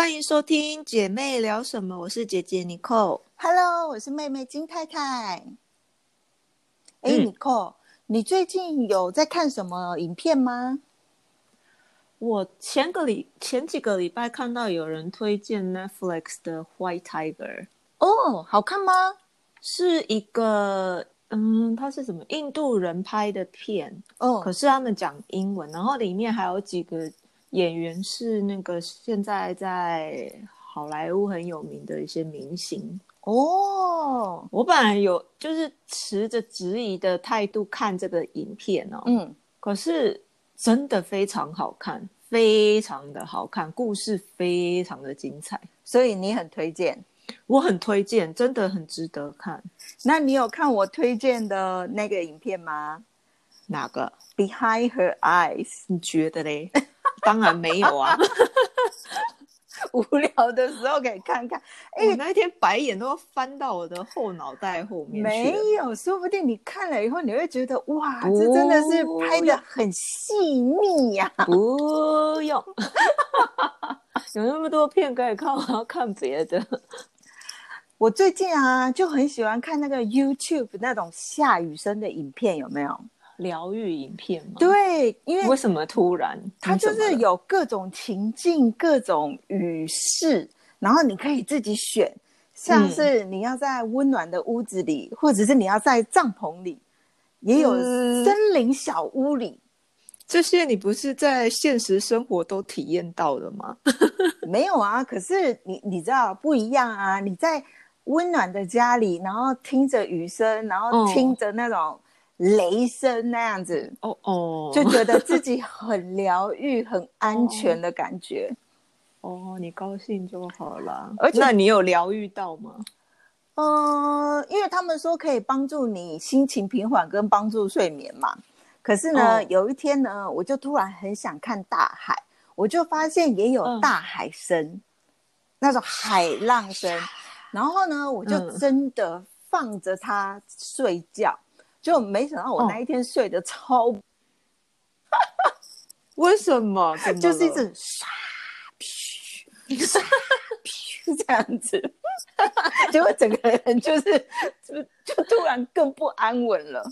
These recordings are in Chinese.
欢迎收听姐妹聊什么，我是姐姐 Nicole。Hello，我是妹妹金太太。哎、嗯 n i c o l e 你最近有在看什么影片吗？我前个礼前几个礼拜看到有人推荐 Netflix 的《White Tiger》，哦，好看吗？是一个嗯，它是什么印度人拍的片，哦可，是他们讲英文，然后里面还有几个演员是那个现在在好莱坞很有名的一些明星。哦，我本来有就是持着质疑的态度看这个影片哦，嗯，可是真的非常好看，非常的好看，故事非常的精彩，所以你很推荐。我很推荐，真的很值得看。那你有看我推荐的那个影片吗哪个？？Behind Her Eyes。你觉得嘞？当然没有啊！无聊的时候可以看看。哎、我那一天白眼都要翻到我的后脑袋后面去没。有，说不定你看了以后，你会觉得哇，不这真的是拍的很细腻呀、不用，有那么多片可以看，我要看别的。我最近啊，就很喜欢看那个 YouTube 那种下雨声的影片，有没有？疗愈影片吗？，对，因为为什么突然？它就是有各种情境、各种语势，然后你可以自己选，像嗯是你要在温暖的屋子里，或者是你要在帐篷里，也有嗯森林小屋里。这些，你不是在现实生活都体验到了吗？没有啊，可是你你知道不一样啊！你在温暖的家里，然后听着雨声，然后哦听着那种雷声那样子，哦哦，就觉得自己很疗愈、很安全的感觉。哦，你高兴就好了。而且那你有疗愈到吗？嗯、因为他们说可以帮助你心情平缓跟帮助睡眠嘛。可是呢，哦有一天呢，我就突然很想看大海，我就发现也有嗯大海声，那种海浪声。然后呢，我就嗯真的放着它睡觉，就没想到我哦。那一天睡得超，为什么？就是一直唰噗唰这样子，结果整个人就是就就突然更不安稳了，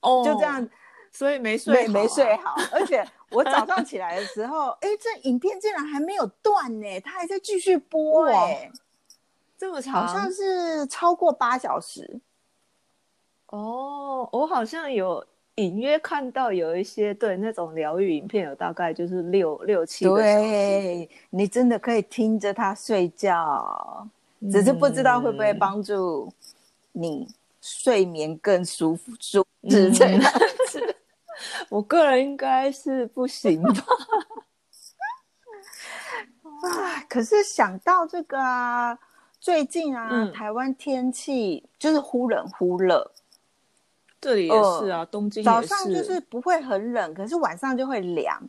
哦，就这样。所以没睡没没睡好，而且我早上起来的时候，哎，这影片竟然还没有断呢，它还在继续播哇。哎，这么长，好像是超过八小时。哦，我好像有隐约看到有一些对那种疗愈影片，有大概就是六六七个小时，对你真的可以听着它睡觉，只是不知道会不会嗯帮助你睡眠更舒服、舒适这样 子。我个人应该是不行吧。啊，可是想到这个啊，最近啊，嗯台湾天气就是忽冷忽热。这里也是啊，东京早上就是。不会很冷，可是晚上就会凉。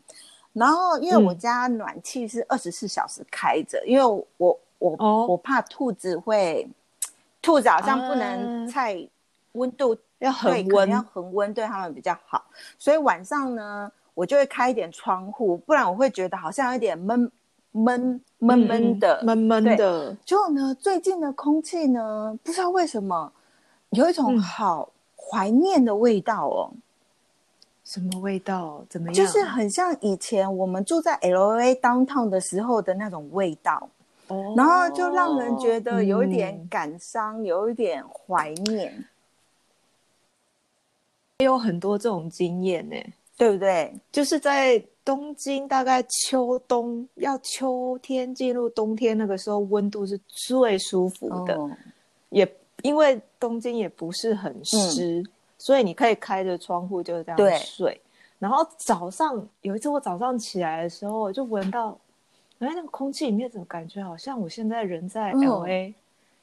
然后因为我嗯。家暖气是二十四小时开着，因为我我、哦我怕兔子会，兔子好像不能啊太温度要恒温要恒温对它们比较好。所以晚上呢，我就会开一点窗户，不然我会觉得好像有点闷闷闷闷的，嗯闷闷。对的，结果呢，最近的空气呢，不知道为什么有一种嗯。好怀念的味道哦，什么味道？怎么样？就是很像以前我们住在 L A downtown 的时候的那种味道，哦然后就让人觉得有一点嗯感伤，有一点怀念，也有很多这种经验呢。对不对？就是在东京，大概秋冬要秋天进入冬天那个时候，温度是最舒服的。哦也因为东京也不是很湿，所以你可以开着窗户就这样睡。然后早上有一次我早上起来的时候，就闻到，哎，那个空气里面怎么感觉好像我现在人在嗯。L A，、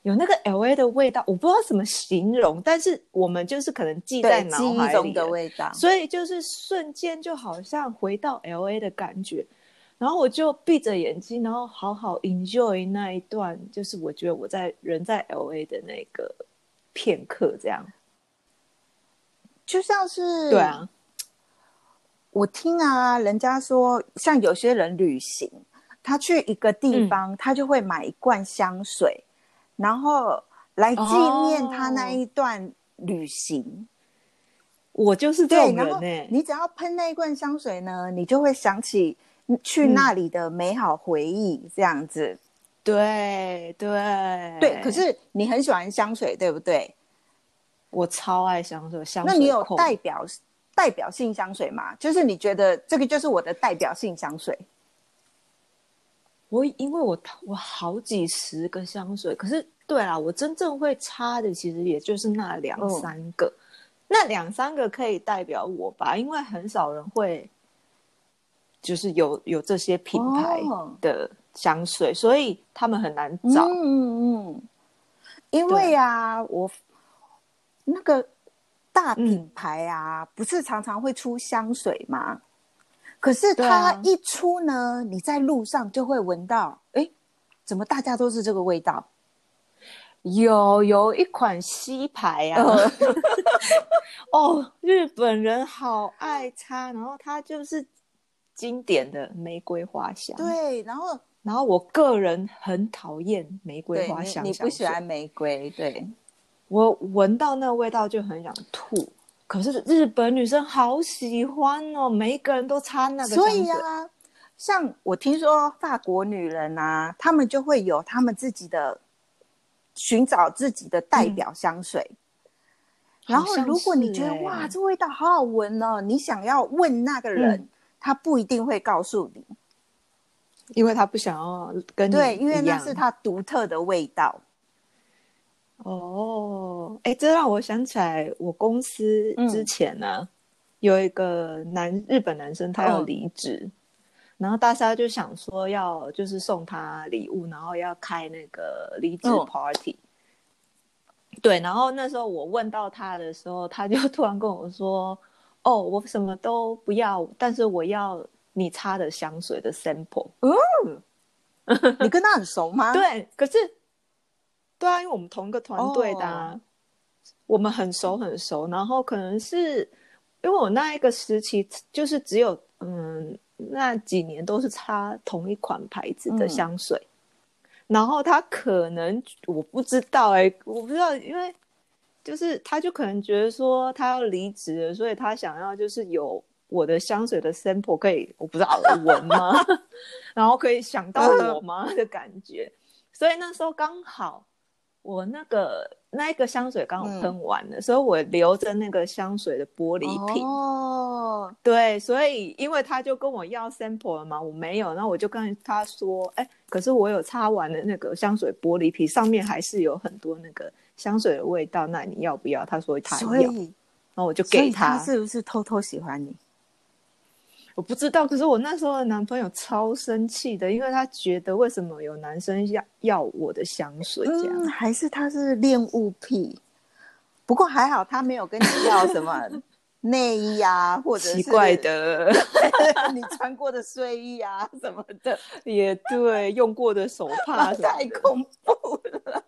有那个 L A 的味道，我不知道怎么形容，但是我们就是可能记在，脑记忆中的海里了味道，所以就是瞬间就好像回到 L A 的感觉，然后我就闭着眼睛，然后好好 enjoy 那一段，就是我觉得我在人在 L A 的那个片刻，这样。就像是对啊，我听啊，人家说，像有些人旅行，他去一个地嗯方，他就会买一罐香水，然后来纪念他那一段旅行。我就是这种人呢、你只要喷那一罐香水呢，你就会想起去嗯那里的美好回忆，这样子。对对对，可是你很喜欢香水，对不对？我超爱香水，香水那你有代表代表性香水吗？就是你觉得这个就是我的代表性香水？我因为我我好几十个香水，可是对啦，我真正会擦的其实也就是那两嗯三个，那两三个可以代表我吧，因为很少人会就是有有这些品牌哦。的香水，所以他们很难找。嗯嗯。嗯，因为啊，我那个大嗯。品牌啊，不是常常会出香水吗？可是对它啊一出呢，你在路上就会闻到，哎，怎么大家都是这个味道？有有一款吸牌啊，呃 哦，日本人好爱擦，然后它就是经典的玫瑰花香。，对，然后然后我个人很讨厌玫瑰花香你不喜欢玫瑰，对，我闻到那个味道就很想吐。可是日本女生好喜欢哦，每一个人都擦那个香所水。以啊，像我听说法国女人啊，她们就会有她们自己的寻找自己的代表香水。然后，如果你觉得哇，这味道好好闻哦，你想要问那个人，嗯他不一定会告诉你。因为他不想要跟你对，因为那是他独特的味道。哦，哎，这让我想起来，我公司嗯之前呢、有一个男日本男生，他要嗯离职，然后大家就想说要就是送他礼物，然后要开那个离职嗯 party。对，然后那时候我问到他的时候，他就突然跟我说：“哦，我什么都不要，但是我要你擦的香水的 sample。”嗯你跟他很熟吗？，对，可是，对啊，因为我们同一个团队的、我们很熟很熟。然后可能是因为我那一个时期，就是只有嗯那几年都是擦同一款牌子的嗯香水，然后他可能我不知道哎、我不知道，因为就是他就可能觉得说他要离职了，所以他想要就是有。我的香水的 sample 可以，我不知道闻吗？然后可以想到我吗的感觉。所以那时候刚好我那个那一个香水刚好喷完了，所以我留着那个香水的玻璃瓶。哦，对，所以因为他就跟我要 sample 了嘛，我没有，然后我就跟他说，哎，可是我有擦完的那个香水玻璃瓶，上面还是有很多那个香水的味道，那你要不要？他说他要，所以然后我就给他。他是不是偷偷喜欢你？我不知道，可是我那时候的男朋友超生气的，因为他觉得为什么有男生要要我的香水这样。嗯，还是他是恋物癖？不过还好，他没有跟你要什么 内衣啊，或者奇怪的，你穿过的睡衣啊什么的，也对，用过的手帕 太恐怖了。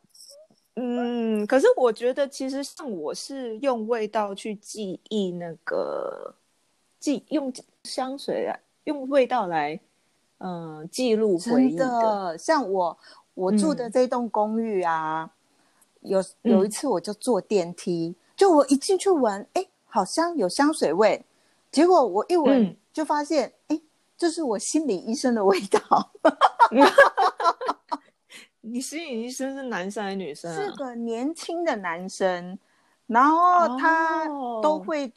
嗯，可是我觉得其实像我是用味道去记忆那个记用香水啊，用味道来嗯、呃记录回忆的。的，像我我住的嗯这栋公寓啊，有嗯有一次我就坐电梯，就我一进去闻，哎，好像有香水味，结果我一闻、嗯就发现，哎，这是我心理医生的味道。你心理医生是男生还是女生啊？是个年轻的男生，然后他哦都会，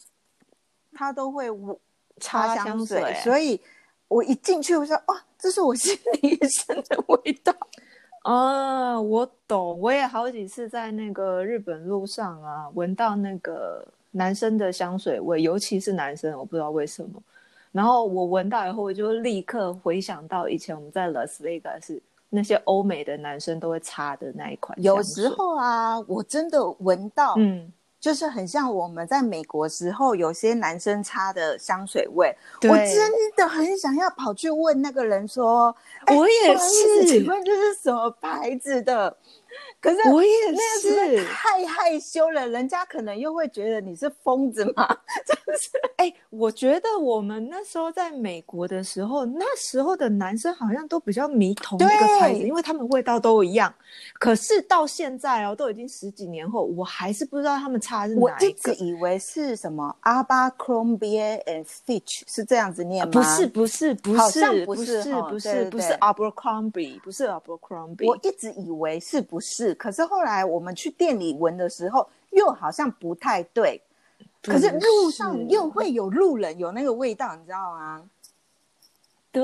他都会闻擦香水，香水所以我一进去我说哇，这是我心理医生的味道。啊，我懂，我也好几次在那个日本路上啊，闻到那个男生的香水味，尤其是男生，我不知道为什么。然后我闻到以后，我就立刻回想到以前我们在拉斯维加斯那些欧美的男生都会擦的那一款。有时候啊，我真的闻到，嗯，就是很像我们在美国时候有些男生擦的香水味，我真的很想要跑去问那个人说，哎我也是请问这是什么牌子的？可是我也那是，太害羞了，人家可能又会觉得你是疯子嘛。真是哎、我觉得我们那时候在美国的时候，那时候的男生好像都比较迷同一个牌子，因为他们味道都一样。可是到现在哦，都已经十几年后，我还是不知道他们差的是我一哪一。直以为是什么 Abercrombie and Fitch 是这样子念吗？啊不是，不是不是像不不是不是不是对 Abercrombie 不是 Abercrombie，我一直以为是不是，可是后来我们去店里闻的时候，又好像不太对。可是路上又会有路人有那个味道，你知道吗？对，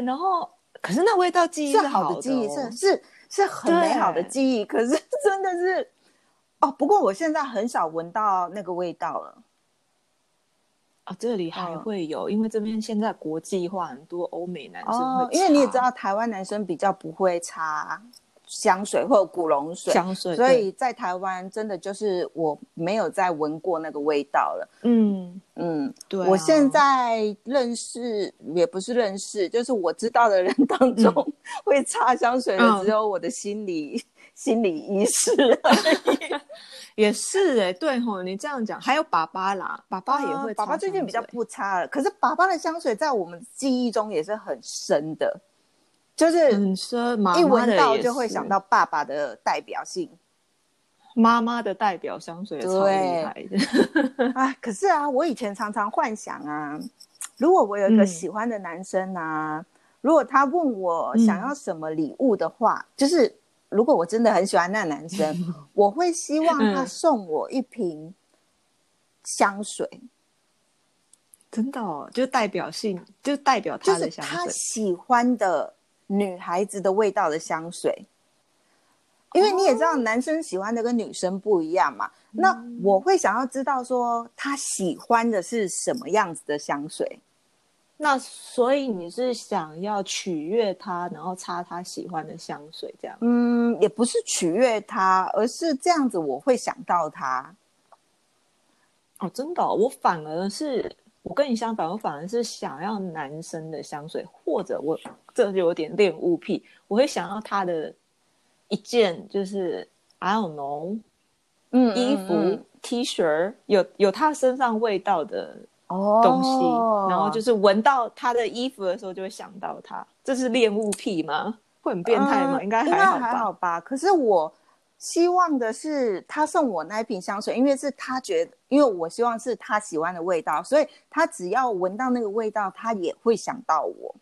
然后可是那味道记忆是好好的记忆，哦是是是很美好的记忆。可是 真的是，哦，不过我现在很少闻到那个味道了。啊，这里还嗯会有，因为这边现在国际化，很多欧美男生会哦，因为你也知道，台湾男生比较不会擦香水或者古龙水，香水，所以在台湾真的就是我没有再闻过那个味道了。嗯，嗯，对啊、我现在认识也不是认识，就是我知道的人当中、会擦香水的嗯。只有我的心理、心理医师而已。也是哎、对吼，你这样讲，还有爸爸啦，爸爸也会、啊爸爸最近比较，不擦了，可是爸爸的香水在我们记忆中也是很深的，就是一闻到就会想到爸爸的代表性。妈妈的代表香水，超厉害的。啊，可是啊，我以前常常幻想啊，如果我有一个嗯喜欢的男生啊，如果他问我想要什么礼物的话，就是如果我真的很喜欢那男生，我会希望他嗯送我一瓶香水，真的哦，就代表性，就代表他的香他。喜欢的女孩子的味道的香水。因为你也知道，男生喜欢的跟女生不一样嘛。那我会想要知道说，他喜欢的是什么样子的香水。那所以你是想要取悦他，然后擦他喜欢的香水，这样？嗯，也不是取悦他，而是这样子我会想到他。哦，真的哦、我反而是我跟你相反，我反而是想要男生的香水，或者我这就有点恋物癖，我会想要他的一件就是 I don't know 嗯衣服、嗯 T 恤有有他身上味道的哦东西，然后就是闻到他的衣服的时候就会想到他，这是恋物癖吗？会很变态吗？嗯应该还好吧。还好吧。可是我希望的是，他送我那一瓶香水，因为是他觉得，因为我希望是他喜欢的味道，所以他只要闻到那个味道，他也会想到我。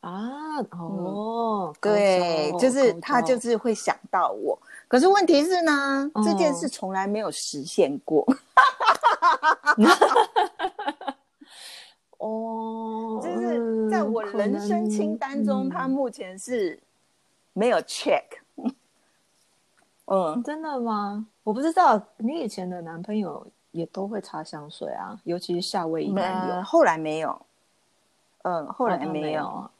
啊，哦，嗯对，就是他就是会想到我。可是问题是呢，这件哦事从来没有实现过。哦，就是在我嗯人生清单中，他目前是没有 check。嗯，真的吗？我不知道，你以前的男朋友也都会擦香水啊，尤其是夏威夷男友呃，，后来没有。嗯，后来没有。有。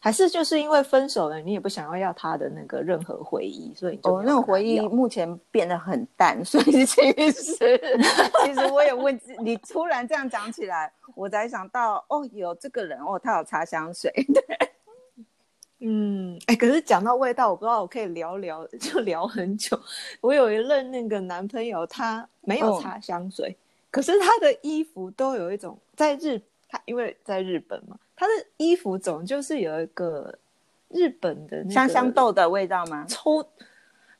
还是就是因为分手了，你也不想要要他的那个任何回忆，所以你就哦，那种回忆目前变得很淡，所以其实其实我也问 你，突然这样讲起来，我才想到哦，有这个人哦，他有擦香水，嗯，哎、可是讲到味道，我不知道我可以聊聊，就聊很久。我有一任那个男朋友，他没有哦擦香水，可是他的衣服都有一种在日，他因为在日本嘛，他的衣服总就是有一个日本的那个香香豆的味道吗？抽，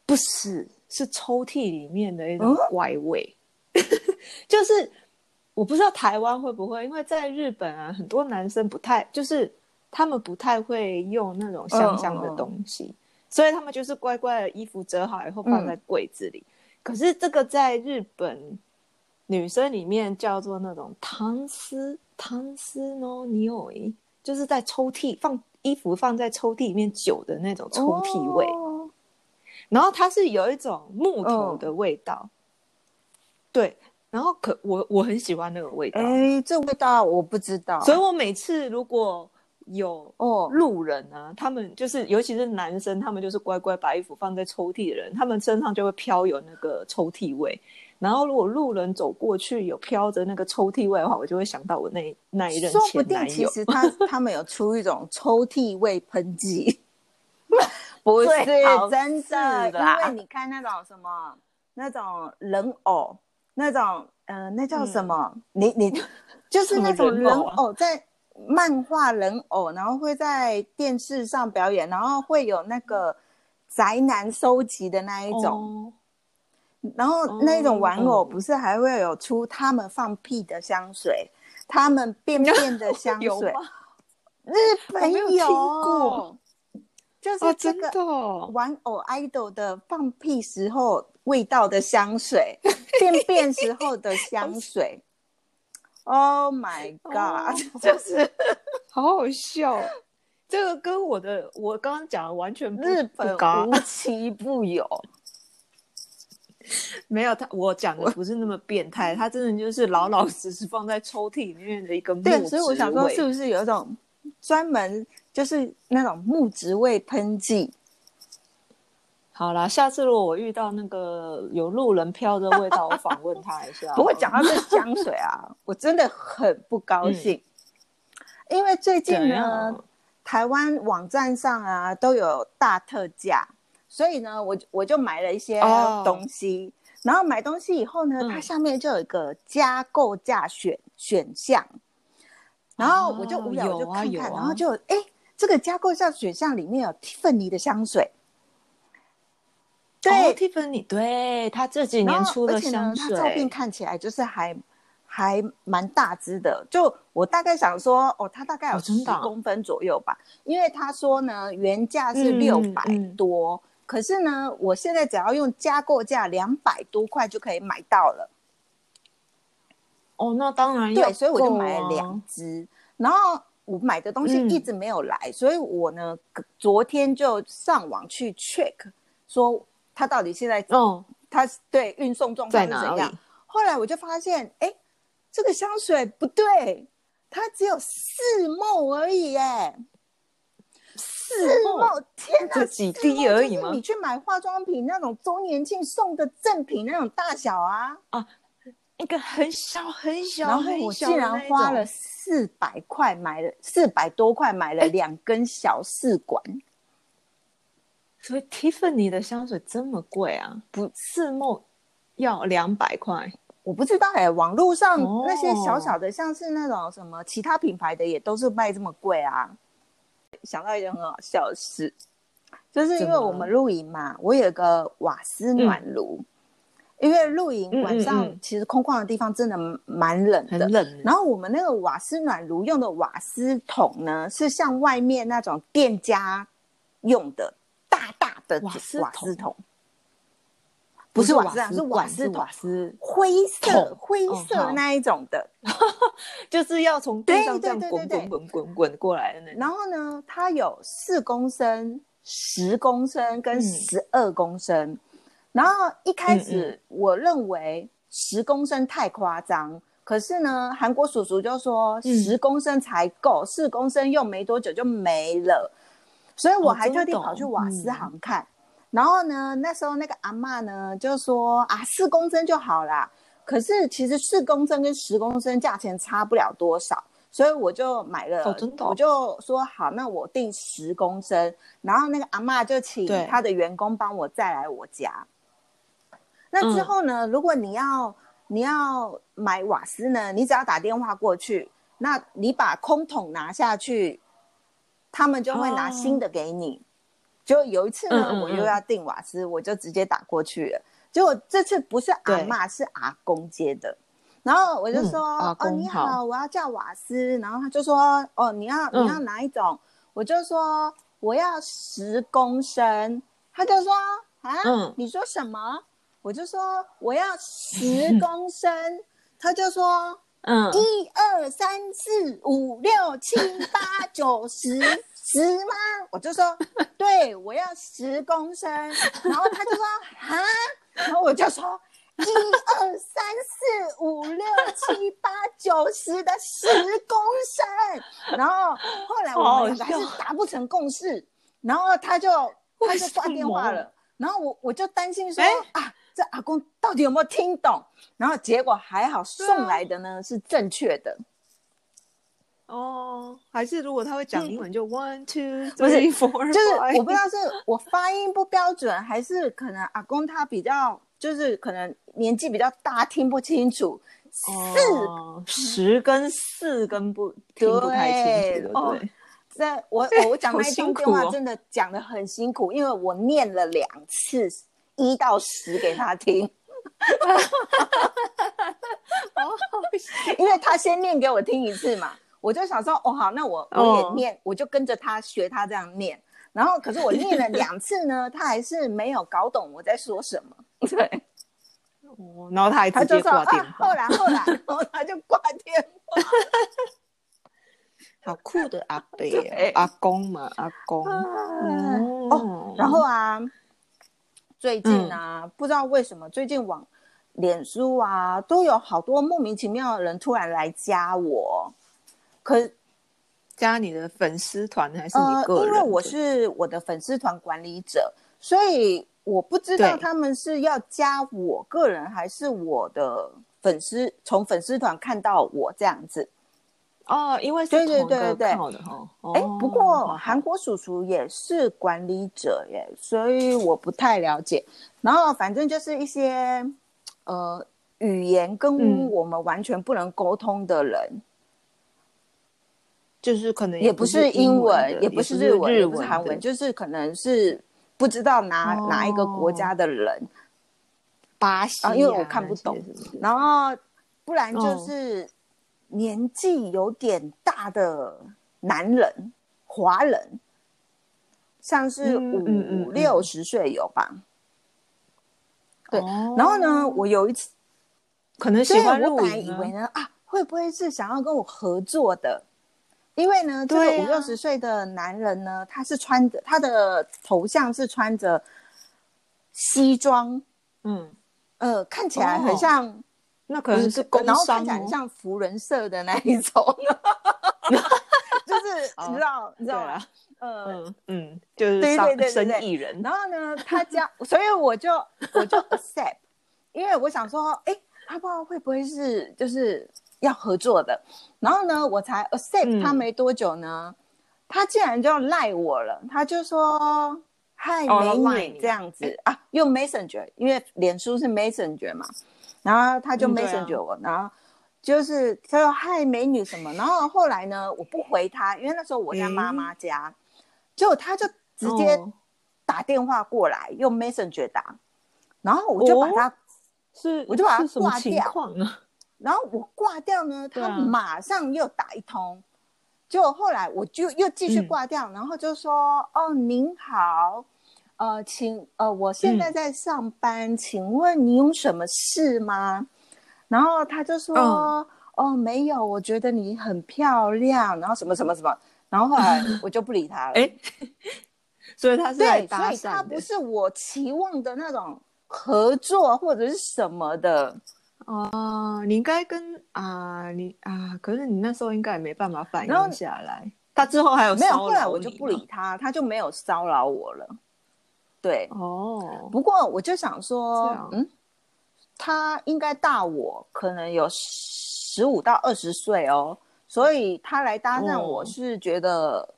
不是是抽屉里面的一种嗯怪味，就是我不知道台湾会不会，因为在日本啊，很多男生不太就是他们不太会用那种香香的东西，所以他们就是乖乖的衣服折好以后放在柜子里。可是这个在日本女生里面叫做那种汤丝汤丝 no n o 就是在抽屉放衣服放在抽屉里面久的那种抽屉味。哦。然后它是有一种木头的味道，对。然后可我我很喜欢那个味道，哎，这味道我不知道，所以我每次如果有哦，路人啊，他们就是尤其是男生，他们就是乖乖把衣服放在抽屉的人，他们身上就会飘有那个抽屉味。然后如果路人走过去有飘着那个抽屉味的话，我就会想到我那那一任说不定前男友。其实他他们有出一种抽屉味喷剂，不是真是的，因为你看那种什么那种人偶，那种呃，那叫什么？你你就是那种人偶在漫画人偶，然后会在电视上表演，然后会有那个宅男收集的那一种，哦然后那种玩偶哦不是还会有出他们放屁的香水，他们便便的香水，日本有。过就是哦，这个玩偶 idol 的放屁时候味道的香水，便便时候的香水。Oh my 哦 god！、就是 好好笑。这个跟我的我刚刚讲的完全不日本无奇不有。没有他，我讲的不是那么变态，他真的就是老老实实放在抽屉里面的一个木对，所以我想说，是不是有一种专门就是那种木质味喷剂？好啦，下次如果我遇到那个有路人飘的味道，我访问他一下。不过讲到这香水啊，我真的很不高兴，因为最近呢，台湾网站上啊都有大特价，所以呢，我我就买了一些哦。东西。然后买东西以后呢，嗯。它下面就有一个加购价选选项，然后我就无聊，哦我就看看，啊啊然后就哎，这个加购价选项里面有蒂芬尼的香水，对，哦，Tiffany，对他这几年出的香，它照片，看起来就是还还蛮大只的。就我大概想说，哦，他大概有十公分左右吧，因为他说呢，原价是嗯六百嗯。嗯多，可是呢，我现在只要用加购价两百多块就可以买到了。哦，那当然要对，所以我就买了啊。两只，然后我买的东西嗯。一直没有来，所以我呢昨天就上网去 check 说它到底现在哦，它对运送状况是怎样里？后来我就发现，哎，这个香水不对，它只有四沫而已，哎，四沫，天哪，这几滴而已吗？你去买化妆品那种周年庆送的赠品那种大小啊，一个很小很小，然后很我竟然花了四百块买了四百多块买了两根小试管，所以 Tiffany 的香水这么贵啊？不，四梦要两百块。我不知道哎、网络上哦那些小小的，像是那种什么其他品牌的，也都是卖这么贵啊。想到一件很好笑的事，就是因为我们露营嘛，我有个瓦斯暖炉，因为露营晚上嗯其实空旷的地方真的蛮冷的，很冷，然后我们那个瓦斯暖炉用的瓦斯桶呢，是像外面那种店家用的的瓦斯瓦桶斯桶，不是瓦斯啊，是瓦斯瓦，斯，灰色灰色那一种的。就是要从地对上这样滚滚滚滚滚过来的那种。然后呢，它有四公升、十公升跟嗯十二公升。然后一开嗯始我认为十公升太夸张，可是呢，韩国叔叔就说嗯十公升才够，四公升用没多久就没了，所以我还特地跑去瓦斯行看。然后呢，那时候那个阿妈呢就说啊，四公升就好啦。可是其实四公升跟十公升价钱差不了多少，所以我就买了，哦哦我就说好，那我订十公升，然后那个阿妈就请对她的员工帮我再来我家。那之后呢，如果你要你要买瓦斯呢，你只要打电话过去，那你把空桶拿下去，他们就会拿哦新的给你。就有一次呢，我又要订瓦斯，我就直接打过去了。结果这次不是阿妈，是阿公接的。然后我就说：“嗯哦，你好，我要叫瓦斯。”然后他就说：“哦，你要嗯你要哪一种？”我就说：“我要十公升。”他就说：“啊，嗯你说什么？”我就说：“我要十 公升。”他就说：“嗯，一二三四五六七八九十 十吗？我就说 对，我要十公升。然后他就说 啊，然后我就说一二三四五六七八九十的十公升。然后后来我们两个还是达不成共识，然后他就他就挂电话了。然后我我就担心说、哎啊，这阿公到底有没有听懂？然后结果还好送来的呢、是正确的。哦，还是如果他会讲英文，就 one two three four，就是我不知道是我发音不标准，还是可能阿公他比较就是可能年纪比较大，听不清楚。四哦十跟四跟不听不太清楚，对？在我 我讲那一通电话哦真的讲的很辛苦，因为我念了两次一到十给他听，因为他先念给我听一次嘛，我就想说哦好，那我我也哦念，我就跟着他学他这样念。然后可是我念了两次呢，他还是没有搞懂我在说什么。对，哦然后他直接挂电，话，后来后来，然后他就挂电话。好酷的阿伯对哦，阿公嘛，阿公。哦哦，然后啊，最近啊，不知道为什么最近网、脸书啊，都有好多莫名其妙的人突然来加我。可加你的粉丝团还是呃你，个人呃？因为我是我的粉丝团管理者，所以我不知道他们是要加我个人，还是我的粉丝从粉丝团看到我这样子。哦，因为是对对对对哈。哎、哦不过韩国叔叔也是管理者耶，所以我不太了解。然后反正就是一些呃语言跟嗯我们完全不能沟通的人，就是可能也不是英文，也不是日文，也日文的不是韩文，就是可能是不知道哪、哪一个国家的人。巴西啊因为我看不懂然后不然就哦是年纪有点大的男人，华人，像是五、嗯嗯嗯嗯。六十岁有吧？对哦然后呢，我有一次，可能喜欢露我本来以为呢啊，会不会是想要跟我合作的？因为呢，这个五六十岁的男人呢，他是穿着他的头像是穿着西装，嗯，呃，看起来很哦。像那可能是工然后看起来很像福人社的那一种，就是哦你知道，你知道吗嗯嗯，就是对对商对对对生意人，然后呢，他家，所以我就我就 accept，因为我想说，哎，他不知道会不会是就是要合作的，然后呢，我才 accept 嗯他没多久呢，他竟然就赖我了，他就说。嗨，哦美女，这样子啊，用 Messenger，因为脸书是 Messenger 嘛，然后他就嗯对啊 Messenger 我，然后就是他说嗨美女什么，然后后来呢，我不回他，因为那时候我在妈妈家，结果他就直接哦打电话过来，用 Messenger 打，然后我就把他，是我就把它是什么情挂掉？然后我挂掉呢，他马上又打一通，结果后来我就又继续嗯挂掉，然后就说哦您好。呃，请呃，我现嗯在在上班，请问你有什么事吗？然后他就说，嗯哦，没有，我觉得你很漂亮，然后什么什么什么，然后后来 我就不理他了。哎，所以他是来对，搭所以他不是我期望的那种合作或者是什么的。哦。你应该跟啊你啊，可是你那时候应该也没办法反应下来。他之后还有没有，后来我就不理他，他就没有骚扰我了。对，哦，不过我就想说，嗯，他应该大我可能有十五到二十岁哦，所以他来搭讪我哦是觉得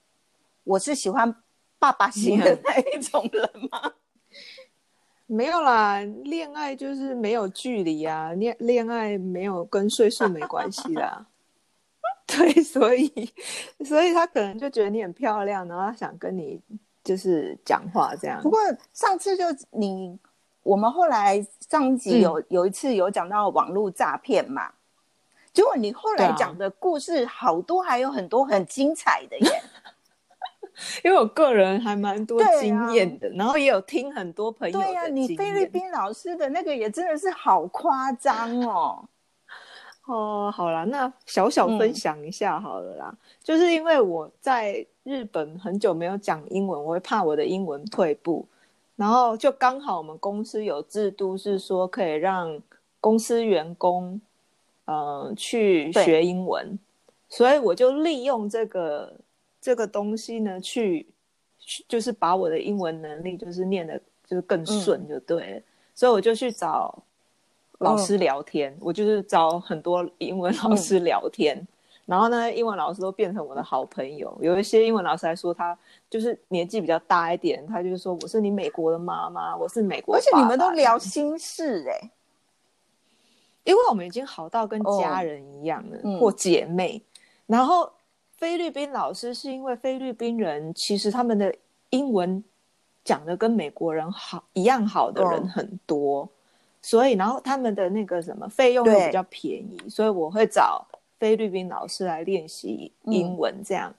我是喜欢爸爸型的那一种人吗？没有啦，恋爱就是没有距离啊，恋恋爱没有跟岁数没关系啦。对，所以所以他可能就觉得你很漂亮，然后他想跟你就是讲话这样不。过上次就你，我们后来上一集嗯有、有一次有讲到网络诈骗嘛，结果你后来讲的故事好多，还有很多很精彩的耶。因为我个人还蛮多经验的，然后也有听很多朋友的对呀、你菲律验宾老师的那个也真的是好夸张哦。哦，好啦，那小小分嗯享一下好了啦。就是因为我在日本很久没有讲英文，我会怕我的英文退步，然后就刚好我们公司有制度是说可以让公司员工呃去学英文，所以我就利用这个这个东西呢去，就是把我的英文能力就是念的就是更顺就对了，所以我就去找老师聊天，我就是找很多英文老师聊天，然后呢，英文老师都变成我的好朋友。有一些英文老师还说他就是年纪比较大一点，他就是说我是你美国的妈妈，我是美国，而且你们都聊心事哎，因为我们已经好到跟家人一样了，或姐妹。然后菲律宾老师是因为菲律宾人其实他们的英文讲的跟美国人好一样好的人很多，所以然后他们的那个什么费用又比较便宜，所以我会找。菲律宾老师来练习英文，这样。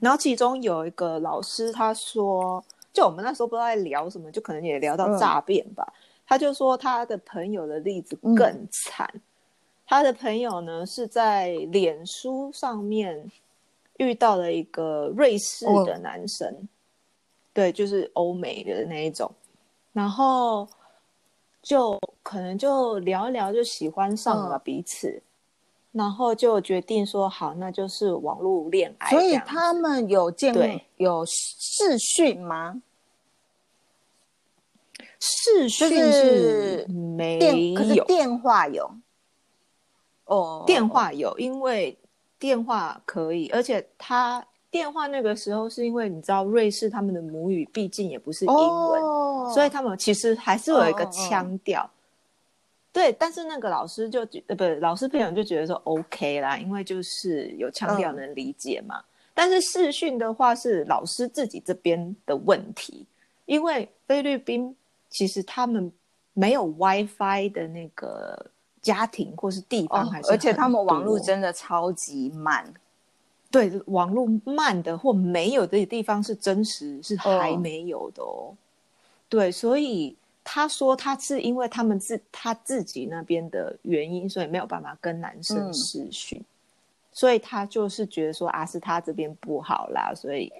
然后其中有一个老师，他说，就我们那时候不知道在聊什么，就可能也聊到诈骗吧。他就说他的朋友的例子更惨，他的朋友呢是在脸书上面遇到了一个瑞士的男生，对，就是欧美的那一种，然后就可能就聊一聊，就喜欢上了彼此。然后就决定说好，那就是网络恋爱。所以他们有见面，有视讯吗？视讯是没有，电话有。哦，电话有，因为电话可以，而且他电话那个时候是因为你知道瑞士他们的母语毕竟也不是英文，所以他们其实还是有一个腔调。对，但是那个老师就觉呃不，老师朋友就觉得说 OK 啦，因为就是有腔调能理解嘛。但是视讯的话是老师自己这边的问题，因为菲律宾其实他们没有 WiFi 的那个家庭或是地方，还是而且他们网络真的超级慢。对，网络慢的或没有的地方是真实是还没有的哦。对，所以。他说他是因为他们自他自己那边的原因，所以没有办法跟男生试训，所以他就是觉得说啊是他这边不好啦，所以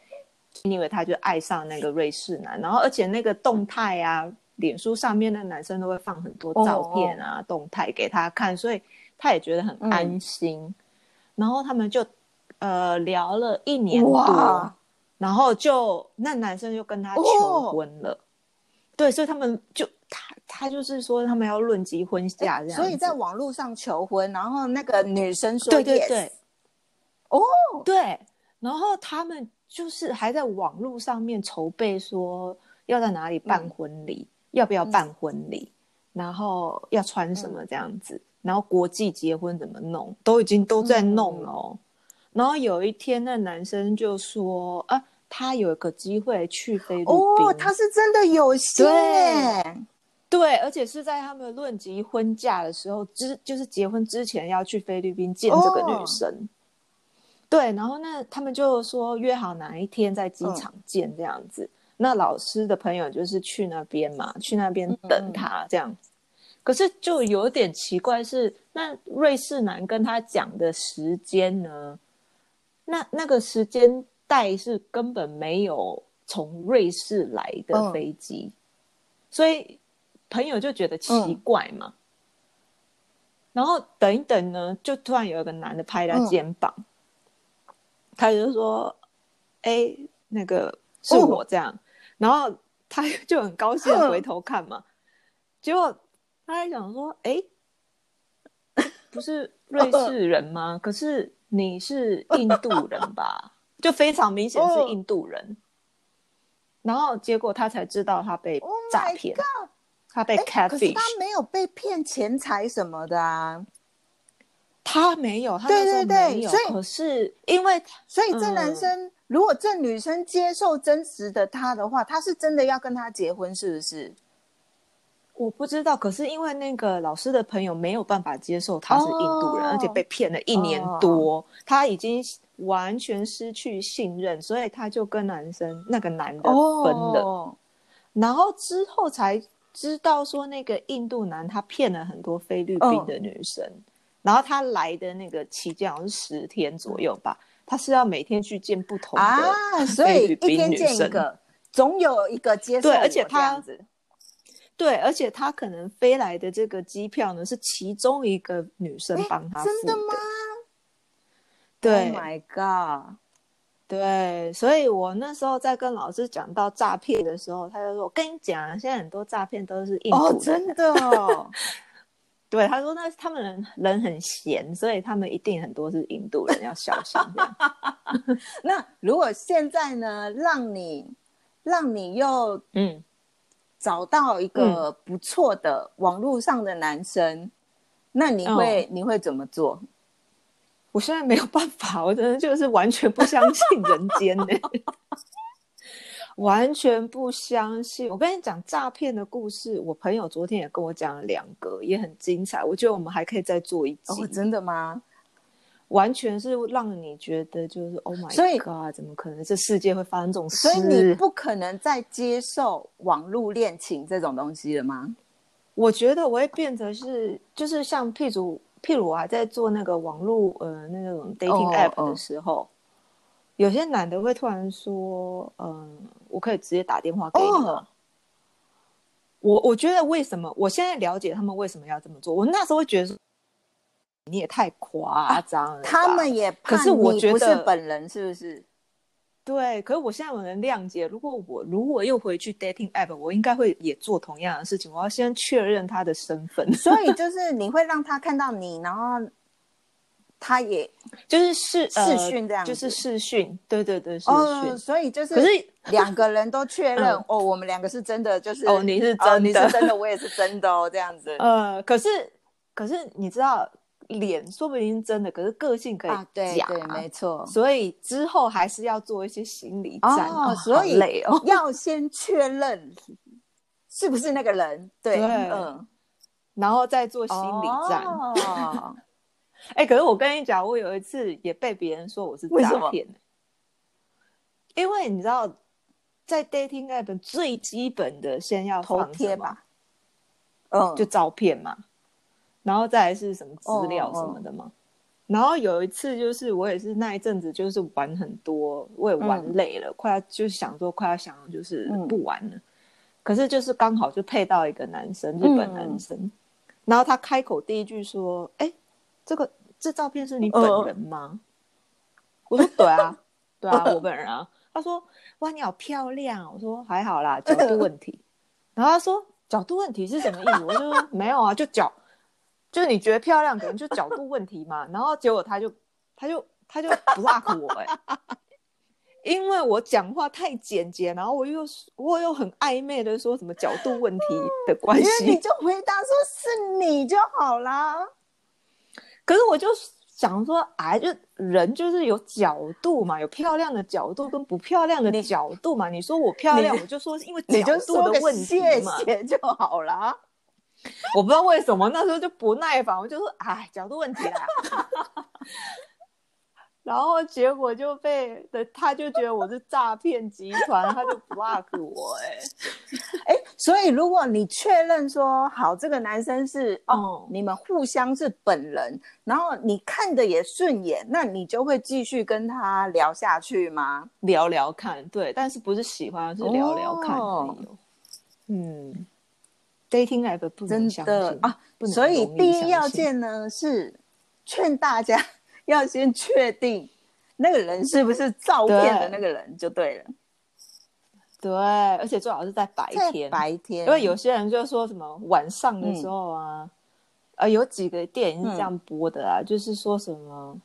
因为他就爱上那个瑞士男，然后而且那个动态啊，脸书上面的男生都会放很多照片啊，动态给他看，所以他也觉得很安心，然后他们就呃聊了一年多，然后就那男生就跟他求婚了。对，所以他们就他他就是说他们要论及婚嫁这样，所以在网络上求婚，然后那个女生说对对对，哦对，然后他们就是还在网络上面筹备说要在哪里办婚礼，要不要办婚礼，然后要穿什么这样子，然后国际结婚怎么弄，都已经都在弄了。然后有一天那男生就说啊。他有一个机会去菲律宾，哦，他是真的有心对，对，而且是在他们论及婚嫁的时候，之就是结婚之前要去菲律宾见这个女生，对，然后那他们就说约好哪一天在机场见这样子。那老师的朋友就是去那边嘛，去那边等他这样子。可是就有点奇怪是，那瑞士男跟他讲的时间呢？那那个时间。带是根本没有从瑞士来的飞机，所以朋友就觉得奇怪嘛。然后等一等呢，就突然有一个男的拍他肩膀，他就说：“哎，那个是我这样。”然后他就很高兴回头看嘛，结果他还想说：“哎，不是瑞士人吗？可是你是印度人吧？”就非常明显是印度人，然后结果他才知道他被诈骗，他被 catfish，可是他没有被骗钱财什么的啊，他没有，他对对对，所以可是因为所以这男生如果这女生接受真实的他的话，他是真的要跟他结婚，是不是？我不知道，可是因为那个老师的朋友没有办法接受他是印度人，而且被骗了一年多，他已经。完全失去信任，所以他就跟男生那个男的分了，然后之后才知道说那个印度男他骗了很多菲律宾的女生，然后他来的那个期间好像是十天左右吧，他是要每天去见不同的菲律宾女生，总有一个接受对，而且他对，而且他可能飞来的这个机票呢是其中一个女生帮他真的吗？对，My God，对，所以我那时候在跟老师讲到诈骗的时候，他就说：“我跟你讲，现在很多诈骗都是印度哦，真的哦。”对，他说那他们人人很闲，所以他们一定很多是印度人，要小心。那如果现在呢，让你让你又嗯，找到一个不错的网络上的男生，那你会、你会怎么做？我现在没有办法，我真的就是完全不相信人间呢、完全不相信。我跟你讲诈骗的故事，我朋友昨天也跟我讲了两个，也很精彩。我觉得我们还可以再做一集，哦，真的吗？完全是让你觉得就是 Oh my God，怎么可能这世界会发生这种事？所以你不可能再接受网络恋情这种东西了吗？我觉得我会变成是，就是像譬如譬如我还在做那个网络呃那种 dating 哦 app 哦。的时候，有些男的会突然说，嗯、我可以直接打电话给你我我觉得为什么我现在了解他们为什么要这么做，我那时候会觉得你也太夸张了吧、他们也怕可是我你不是觉得本人，是不是？对，可是我现在我能谅解，如果我如果又回去 dating app，我应该会也做同样的事情，我要先确认他的身份，所以就 是你会让他看到你，然后他也就是视视讯这样就是子视讯，对对对，视讯。哦，所以就是可是两个人都确认、嗯哦，我们两个是真的，就是哦你是哦真的你是真的，我也是真的哦，这样子。呃，可是可是你知道，脸说不定是真的，可是个性可以啊，对，对，没错。所以之后还是要做一些心理战。哦，哦所以累哦。要先确认是不是那个人，对，对嗯，然后再做心理战。哦，哎、可是我跟你讲，我有一次也被别人说我是诈骗，因为你知道，在 dating app 最基本的先要头放什么贴吧，嗯，就照片嘛，然后再来是什么资料什么的嘛。然后有一次就是我也是那一阵子就是玩很多，我也玩嗯累了，快要就是想说快要想就是嗯不玩了。可是就是刚好就配到一个男生，日本男生，然后他开口第一句说：“哎、这个这照片是你本人吗？”我说：“对啊，对啊，我本人啊。”他说：“哇，你好漂亮。”我说：“还好啦，角度问题。”然后他说：“角度问题是什么意思？”我就说：“没有啊，就角，就是你觉得漂亮，可能就角度问题嘛。”然后结果他就他就他就 block 我哎、因为我讲话太简洁，然后我又我又很暧昧的说什么角度问题的关因为你，就回答说是你就好啦。可是我就想说，哎，就人就是有角度嘛，有漂亮的角度跟不漂亮的角度嘛。你说我漂亮，我就说是因为你就角度的问题嘛。谢就好啦。我不知道为什么那时候就不耐烦，我就说哎，角度问题啦。然后结果就被的，他就觉得我是诈骗集团，他就 block 我、哎，哎，所以如果你确认说好，这个男生是哦哦，你们互相是本人，然后你看的也顺眼，那你就会继续跟他聊下去吗？聊聊看，对，但是不是喜欢，是聊聊看。嗯，dating app 真的啊，所以第一要件呢是劝大家 要先确定那个人是不是照片的那个人就对了。对，而且最好是在白天，白天，因为有些人就说什么晚上的时候啊，呃，有几个电影是这样播的啊，就是说什么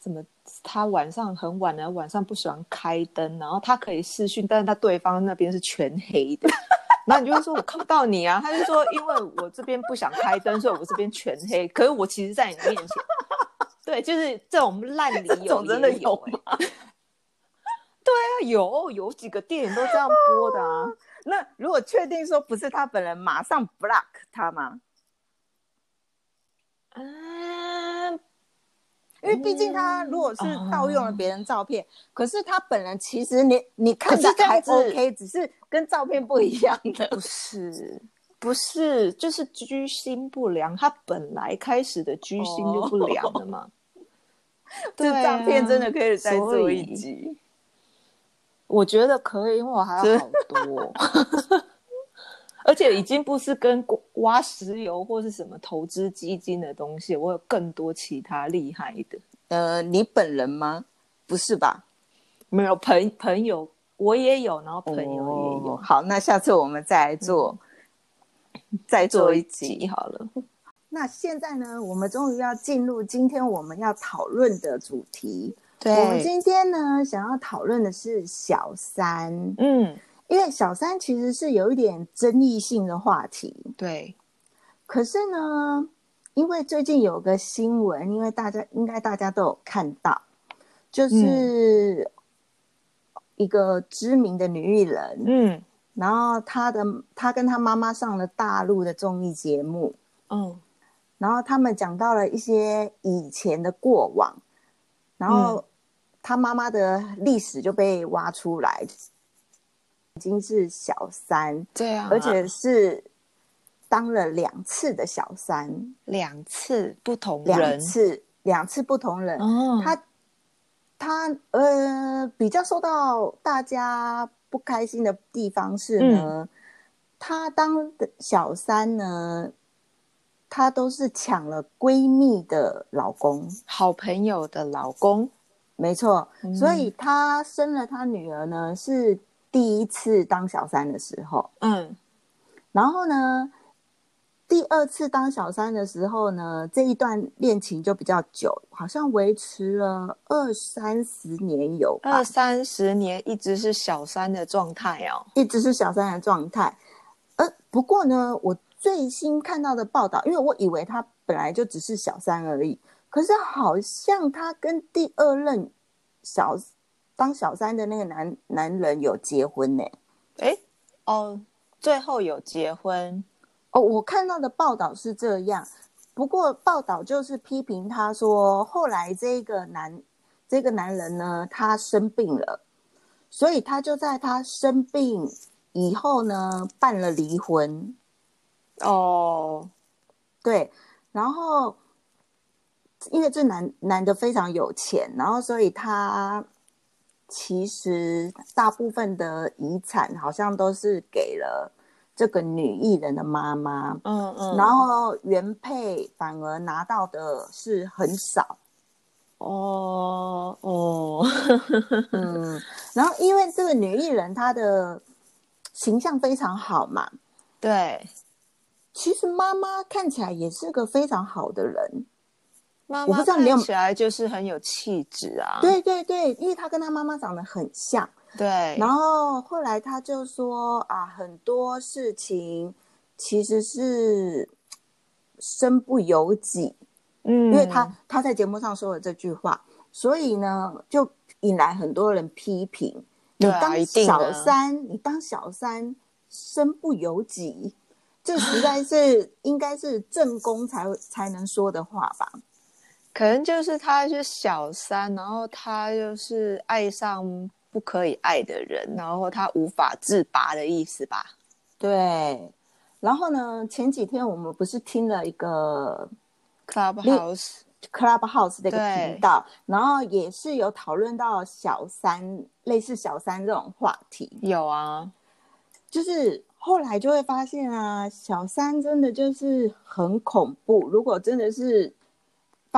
什么他晚上很晚了，晚上不喜欢开灯，然后他可以视讯，但是他对方那边是全黑的。然后你就会说我看不到你啊，他就说因为我这边不想开灯，所以我这边全黑。可是我其实在你面前，对，就是这种烂理由 这种真的有？对啊，有有几个电影都这样播的啊。那如果确定说不是他本人，马上 block 他吗？嗯，因为毕竟他如果是盗用了别人照片，哦可是他本人其实你你看可着还 OK，只是跟照片不一样的。不是，不是，就是居心不良。他本来开始的居心就不良了嘛。这照片真的可以再做一集。我觉得可以，因为我还有好多，而且已经不是跟挖石油或是什么投资基金的东西，我有更多其他厉害的。呃，你本人吗？不是吧？没有朋朋友，我也有，然后朋友也有，哦好，那下次我们再来做，再做一。集好了。那现在呢，我们终于要进入今天我们要讨论的主题。对我们今天呢，想要讨论的是小三，嗯，因为小三其实是有一点争议性的话题。对，可是呢，因为最近有个新闻，因为大家应该大家都有看到，就是一个知名的女艺人，嗯。然后她的她跟她妈妈上了大陆的综艺节目，嗯然后他们讲到了一些以前的过往，然后他妈妈的历史就被挖出来，已经是小三，对啊、而且是当了两次的小三，两次不同两人，次两次不同人，哦，他他呃比较受到大家不开心的地方是嗯。呢，他当的小三呢，他都是抢了闺蜜的老公，好朋友的老公，没错，嗯。所以他生了他女儿呢是第一次当小三的时候，嗯然后呢，第二次当小三的时候呢，这一段恋情就比较久，好像维持了二三十年有吧二，三十年一直是小三的状态哦。一直是小三的状态。呃，不过呢，我最新看到的报道，因为我以为他本来就只是小三而已，可是好像他跟第二任小当小三的那个男男人有结婚呢、哎，哦，最后有结婚，哦，我看到的报道是这样，不过报道就是批评他说，后来这个男这个男人呢，他生病了，所以他就在他生病以后呢，办了离婚。哦，对，然后因为这男男的非常有钱，然后所以他其实大部分的遗产好像都是给了这个女艺人的妈妈。嗯嗯，然后原配反而拿到的是很少，哦哦，嗯，然后因为这个女艺人她的形象非常好嘛，对，其实妈妈看起来也是个非常好的人，妈妈我不知道你有看起来就是很有气质啊。对对对，因为他跟他妈妈长得很像，对，然后后来他就说啊，很多事情其实是身不由己，嗯，因为他他在节目上说了这句话，所以呢，就引来很多人批评。你当小的三，你当小三，身不由己，这实在 是应该是正宫才才能说的话吧？可能就是他是小三，然后他就是爱上不可以爱的人，然后他无法自拔的意思吧？对。然后呢，前几天我们不是听了一个 Clubhouse，Clubhouse 这个频道，然后也是有讨论到小三，类似小三这种话题。有啊，就是后来就会发现啊，小三真的就是很恐怖。如果真的是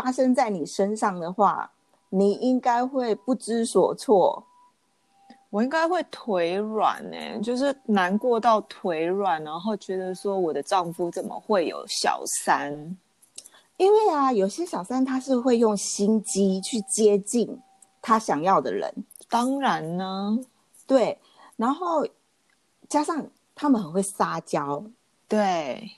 发生在你身上的话，你应该会不知所措。我应该会腿软呢、就是难过到腿软，然后觉得说我的丈夫怎么会有小三？因为啊，有些小三他是会用心机去接近他想要的人，当然呢，对，然后加上他们很会撒娇，对，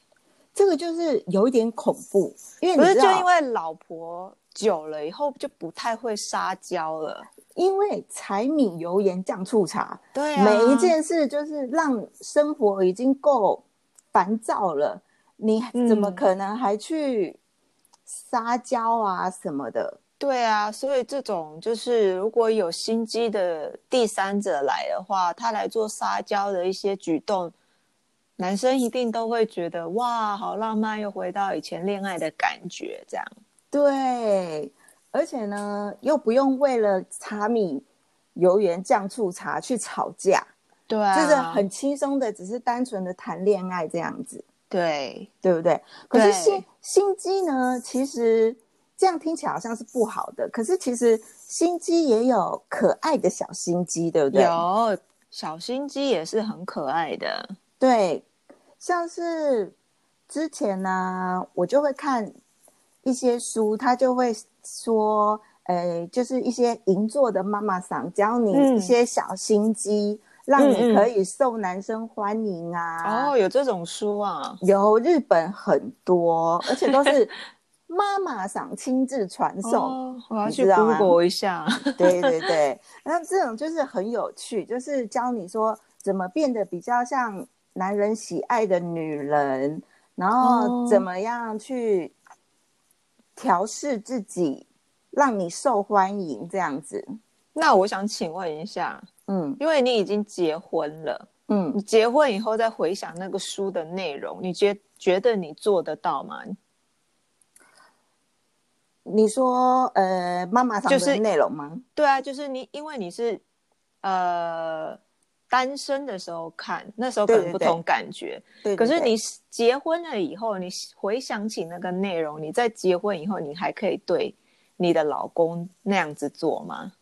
这个就是有一点恐怖，因为不是就因为老婆久了以后就不太会撒娇了，因为柴米油盐酱醋茶，对啊，每一件事就是让生活已经够烦躁了，你怎么嗯可能还去撒娇啊什么的？对啊，所以这种就是如果有心机的第三者来的话，他来做撒娇的一些举动，男生一定都会觉得哇，好浪漫，又回到以前恋爱的感觉，这样。对，而且呢，又不用为了茶米油盐酱醋茶去吵架，对啊，就是很轻松的，只是单纯的谈恋爱这样子，对，对不对？可是心心机呢，其实这样听起来好像是不好的，可是其实心机也有可爱的小心机，对不对？有小心机也是很可爱的。对，像是之前呢，我就会看一些书，他就会说，呃，就是一些银座的妈妈桑教你嗯一些小心机，让你可以受男生欢迎啊。哦，有这种书啊？有日本很多，而且都是 妈妈桑亲自传送。哦，我要去 Google 一下。对对对，那这种就是很有趣，就是教你说怎么变得比较像男人喜爱的女人，然后哦怎么样去调试自己，让你受欢迎这样子。那我想请问一下，嗯因为你已经结婚了，嗯你结婚以后再回想那个书的内容，你觉觉得你做得到吗？你说呃妈妈桑就是的内容吗？对啊，就是你，因为你是呃单身的时候看，那时候可能不同感觉。对对对可是你结婚了以后，你回想起那个内容，你在结婚以后，你还可以对你的老公那样子做吗？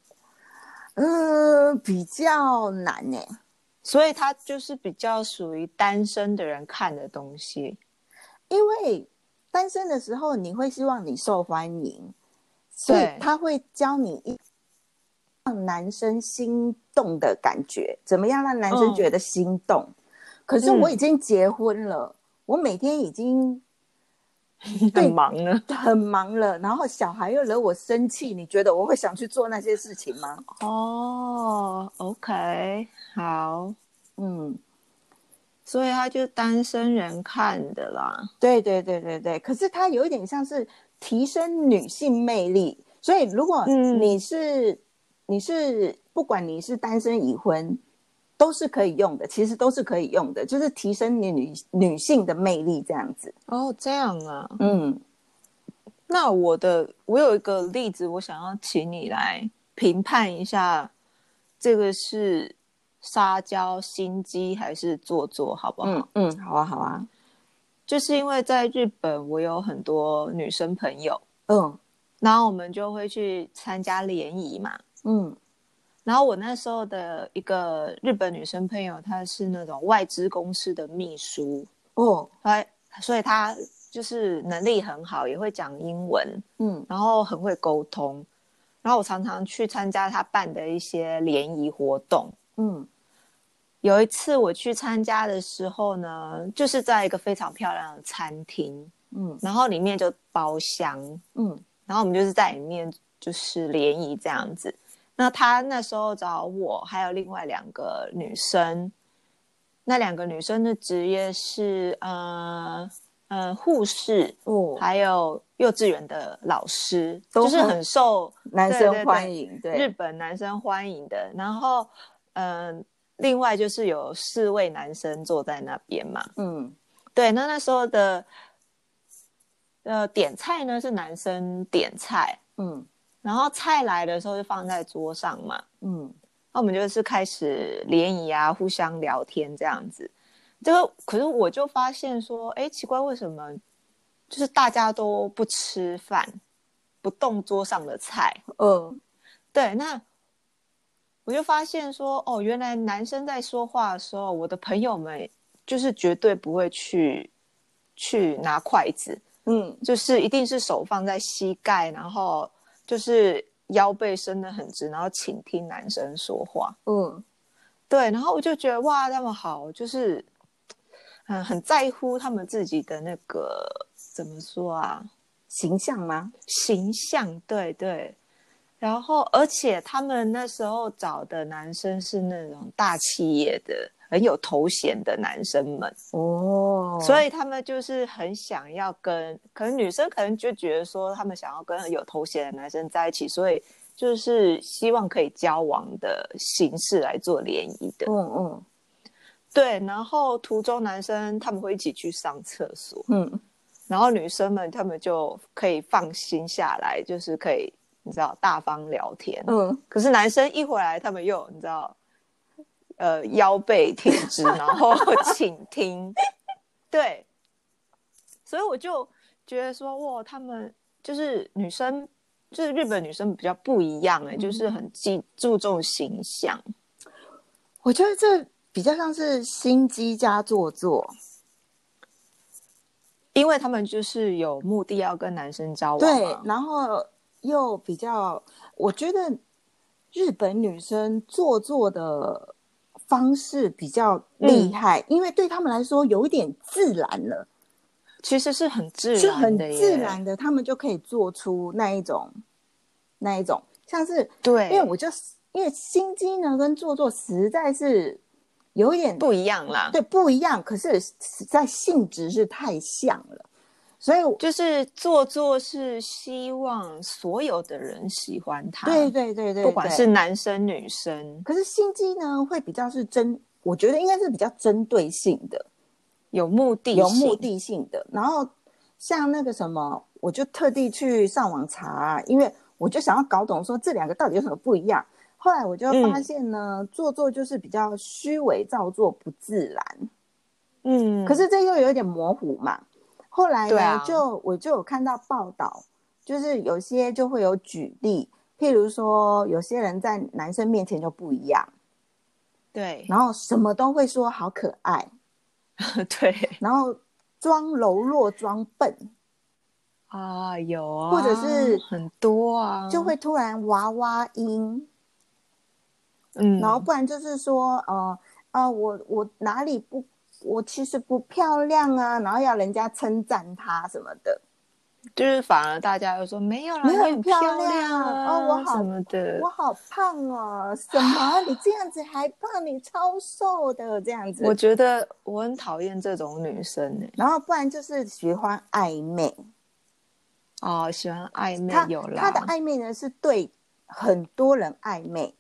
呃比较难呢、所以它就是比较属于单身的人看的东西。因为单身的时候，你会希望你受欢迎，所以他会教你一让男生心动的感觉，怎么样让男生嗯觉得心动？可是嗯我已经结婚了，我每天已经 很忙了。很忙了，然后小孩又惹我生气，你觉得我会想去做那些事情吗？哦，OK，好，嗯，所以他就是单身人看的啦。对对对对对，可是他有一点像是提升女性魅力，所以如果嗯你是、你是不管你是单身已婚，都是可以用的，其实都是可以用的，就是提升你女女性的魅力这样子。哦，这样啊。嗯，那我的我有一个例子，我想要请你来评判一下，这个是撒娇心机还是做作，好不好？嗯嗯，好啊好啊，就是因为在日本，我有很多女生朋友，嗯然后我们就会去参加联谊嘛。嗯然后我那时候的一个日本女生朋友，她是那种外资公司的秘书，哦她所以她就是能力很好，也会讲英文，嗯然后很会沟通。然后我常常去参加她办的一些联谊活动。嗯有一次我去参加的时候呢，就是在一个非常漂亮的餐厅，嗯然后里面就包厢，嗯然后我们就是在里面就是联谊这样子。那他那时候找我，还有另外两个女生，那两个女生的职业是呃呃护士，哦，还有幼稚园的老师，都就是很很受男生对对对欢迎，日，本男生欢迎的。然后嗯、呃另外就是有四位男生坐在那边嘛，嗯。对，那那时候的呃点菜呢是男生点菜，嗯然后菜来的时候就放在桌上嘛，嗯那我们就是开始联谊啊，互相聊天这样子。这个可是我就发现说，哎，奇怪，为什么就是大家都不吃饭，不动桌上的菜？嗯对，那我就发现说，哦，原来男生在说话的时候，我的朋友们就是绝对不会去去拿筷子，嗯就是一定是手放在膝盖，然后就是腰背伸得很直，然后倾听男生说话。嗯对，然后我就觉得哇，他们好，就是嗯，很在乎他们自己的那个怎么说啊，形象吗？形象，对对。然后，而且他们那时候找的男生是那种大企业的、很有头衔的男生们，哦，所以他们就是很想要跟，可能女生可能就觉得说，他们想要跟有头衔的男生在一起，所以就是希望可以交往的形式来做联谊的。嗯嗯。对，然后途中男生他们会一起去上厕所，嗯。然后女生们他们就可以放心下来，就是可以你知道大方聊天。嗯。可是男生一回来，他们又你知道，呃，腰背挺直，然后 倾听，对，所以我就觉得说，哇，他们就是女生，就是日本女生比较不一样哎、就是很注注重形象。我觉得这比较像是心机加做作。因为他们就是有目的要跟男生交往对，然后又比较，我觉得日本女生做作的方式比较厉害，因为对他们来说有一点自然了，其实是很自是很然的耶，自然的，他们就可以做出那一种那一种，像是对，因为我就因为心机呢跟做作实在是有一点不一样啦，对不一样，可是实在性质是太像了，所以就是做作是希望所有的人喜欢他，对对对对，不管是男生女生，可是心机呢，会比较是针，我觉得应该是比较针对性的，有目的有目的性的。然后像那个什么，我就特地去上网查，因为我就想要搞懂说这两个到底有什么不一样。后来我就发现呢，做作就是比较虚伪造作，不自然。嗯，可是这又有点模糊嘛。后来呢，啊。就我就有看到报道，就是有些就会有举例，譬如说有些人在男生面前就不一样。对。然后什么都会说好可爱，对。然后装柔弱装笨，啊，有啊，或者是很多啊，就会突然娃娃音，嗯，然后不然就是说呃呃我我哪里不我其实不漂亮啊，然后要人家称赞她什么的，就是反而大家又说没有啦，没有你很漂亮哦我好什么的。我，好胖哦，什么？你这样子还胖，你超瘦的这样子，我觉得我很讨厌这种女生呢、然后不然就是喜欢暧昧，哦，喜欢暧昧他有啦，他的暧昧呢是对很多人暧昧，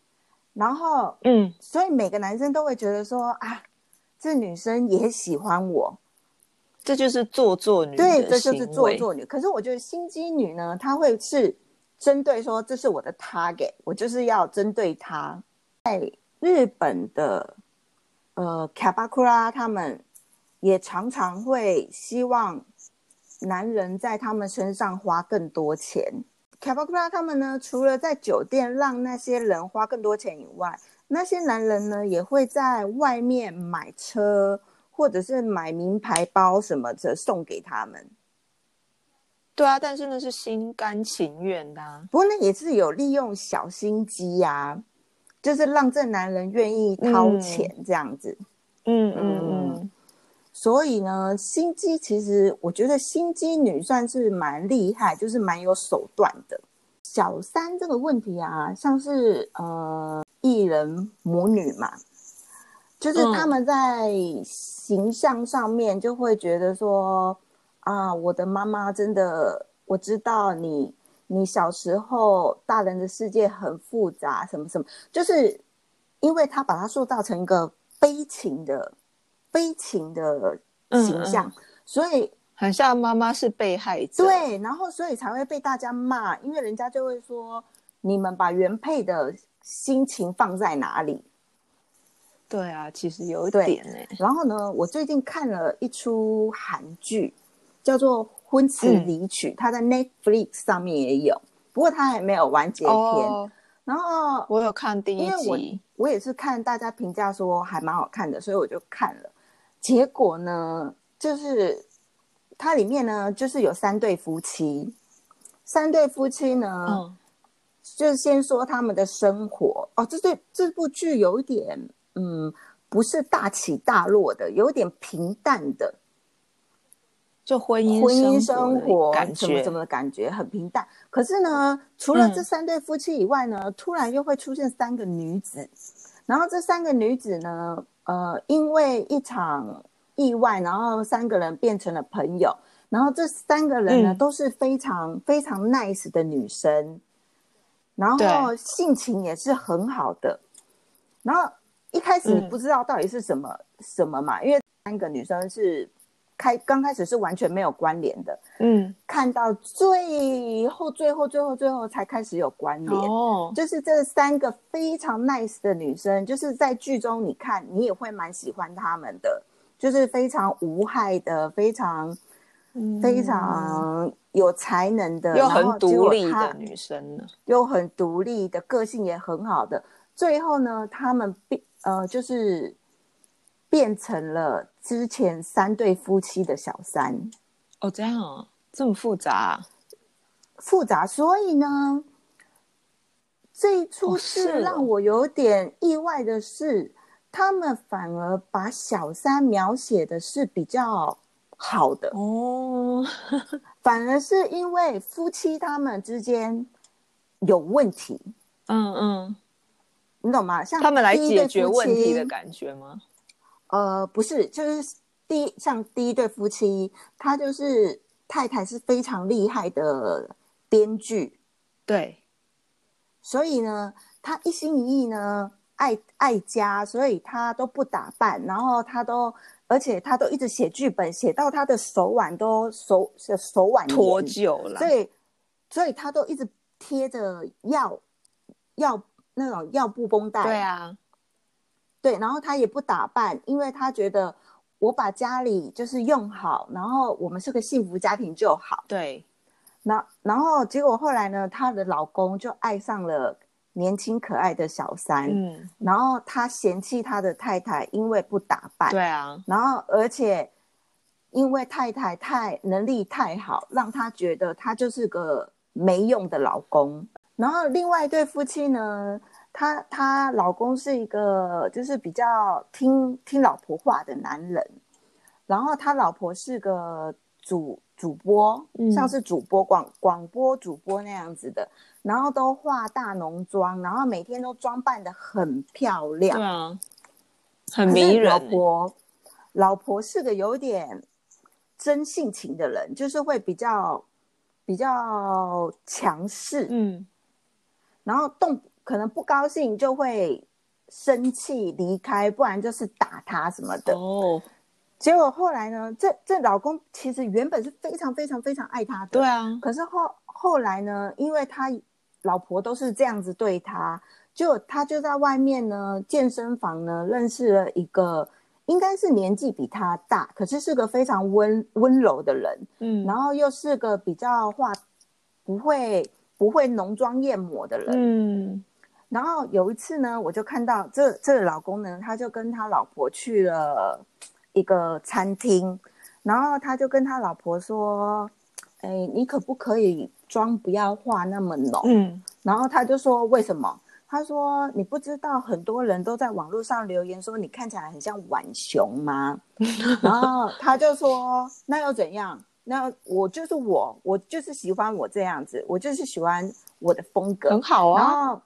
然后嗯，所以每个男生都会觉得说啊，这女生也喜欢我，这就是做作女对，的这就是做作女。可是我觉得心机女呢，她会是针对说这是我的 target，我就是要针对她。在日本的呃卡巴库拉，他们也常常会希望男人在他们身上花更多钱。卡巴库拉他们呢，除了在酒店让那些人花更多钱以外，那些男人呢也会在外面买车，或者是买名牌包什么的送给他们。对啊，但是那是心甘情愿的、啊，不过那也是有利用小心机呀、就是让这男人愿意掏嗯钱这样子。嗯嗯嗯嗯，所以呢，心机其实我觉得心机女算是蛮厉害，就是蛮有手段的。小三这个问题啊，像是呃艺人母女嘛，就是嗯。他们在形象上面就会觉得说啊，我的妈妈真的，我知道你你小时候大人的世界很复杂，什么什么，就是因为他把他塑造成一个悲情的悲情的形象，嗯。所以很像妈妈是被害者，，对，然后所以才会被大家骂，因为人家就会说你们把原配的心情放在哪里？对啊，其实有一对点哎、然后呢，我最近看了一出韩剧，叫做《婚词嗯离曲》，它在 Netflix 上面也有，不过它还没有完结篇。哦，然后我有看第一因为我集，我也是看大家评价说还蛮好看的，所以我就看了。结果呢，就是它里面呢，就是有三对夫妻，三对夫妻呢，嗯，就是先说他们的生活。哦。这对这部剧有一点，嗯，不是大起大落的，有点平淡的就婚姻婚姻生生活感觉怎么怎么的感觉很平淡。可是呢，除了嗯。这三对夫妻以外呢，突然又会出现三个女子，然后这三个女子呢，呃，因为一场意外，然后三个人变成了朋友。然后这三个人呢，嗯都是非常非常 nice 的女生，然后性情也是很好的。然后一开始你不知道到底是什么、什么嘛，因为三个女生是开刚开始是完全没有关联的，嗯，看到最后最后最后最后才开始有关联。哦，就是这三个非常 nice 的女生，就是在剧中你看你也会蛮喜欢她们的，就是非常无害的，非常非常有才能的，嗯又然后结很独立的女生呢，又很独立的个性也很好的，最后呢，他们变呃就是变成了之前三对夫妻的小三，哦，这样哦，这么复杂啊、复杂，所以呢，这一出哦是让我有点意外的是，他们反而把小三描写的是比较好的，哦，反而是因为夫妻他们之间有问题，嗯嗯，你懂吗？像他们来解决夫问题妻的感觉吗？呃，不是，就是第一像第一对夫妻，他就是太太是非常厉害的编剧，对，所以呢，他一心一意呢爱爱家，所以他都不打扮，然后他都，而且他都一直写剧本，写到他的手腕都手手腕炎脱臼了，所以所以他都一直贴着药药那种药布绷带，对啊，对，然后他也不打扮，因为他觉得我把家里就是用好，然后我们是个幸福家庭就好。对，那然后结果后来呢，她的老公就爱上了年轻可爱的小三，嗯，然后他嫌弃他的太太因为不打扮，对啊，然后而且因为太太太能力太好，让他觉得他就是个没用的老公。然后另外一对夫妻呢，他他老公是一个就是比较听听老婆话的男人，然后他老婆是个主主播，嗯。像是主播广广播主播那样子的，然后都化大浓妆，然后每天都装扮的很漂亮。对，啊，很迷人欸、老婆，老婆是个有点真性情的人，就是会比较比较强势，嗯，然后动可能不高兴就会生气离开，不然就是打他什么的。哦，结果后来呢，这这老公其实原本是非常非常非常爱她的，对啊，可是后后来呢，因为他老婆都是这样子对他，就他就在外面呢健身房呢认识了一个应该是年纪比他大，可是是个非常温温柔的人，嗯，然后又是个比较化不会不会浓妆艳抹的人。嗯，然后有一次呢，我就看到这这个老公呢，他就跟他老婆去了一个餐厅，然后他就跟他老婆说：“哎，你可不可以妆不要化那么浓？”嗯，然后他就说：“为什么？”他说：“你不知道很多人都在网络上留言说你看起来很像浣熊吗？” 然后他就说：“那又怎样？那我就是我，我就是喜欢我这样子，我就是喜欢我的风格。”很好啊然啊，后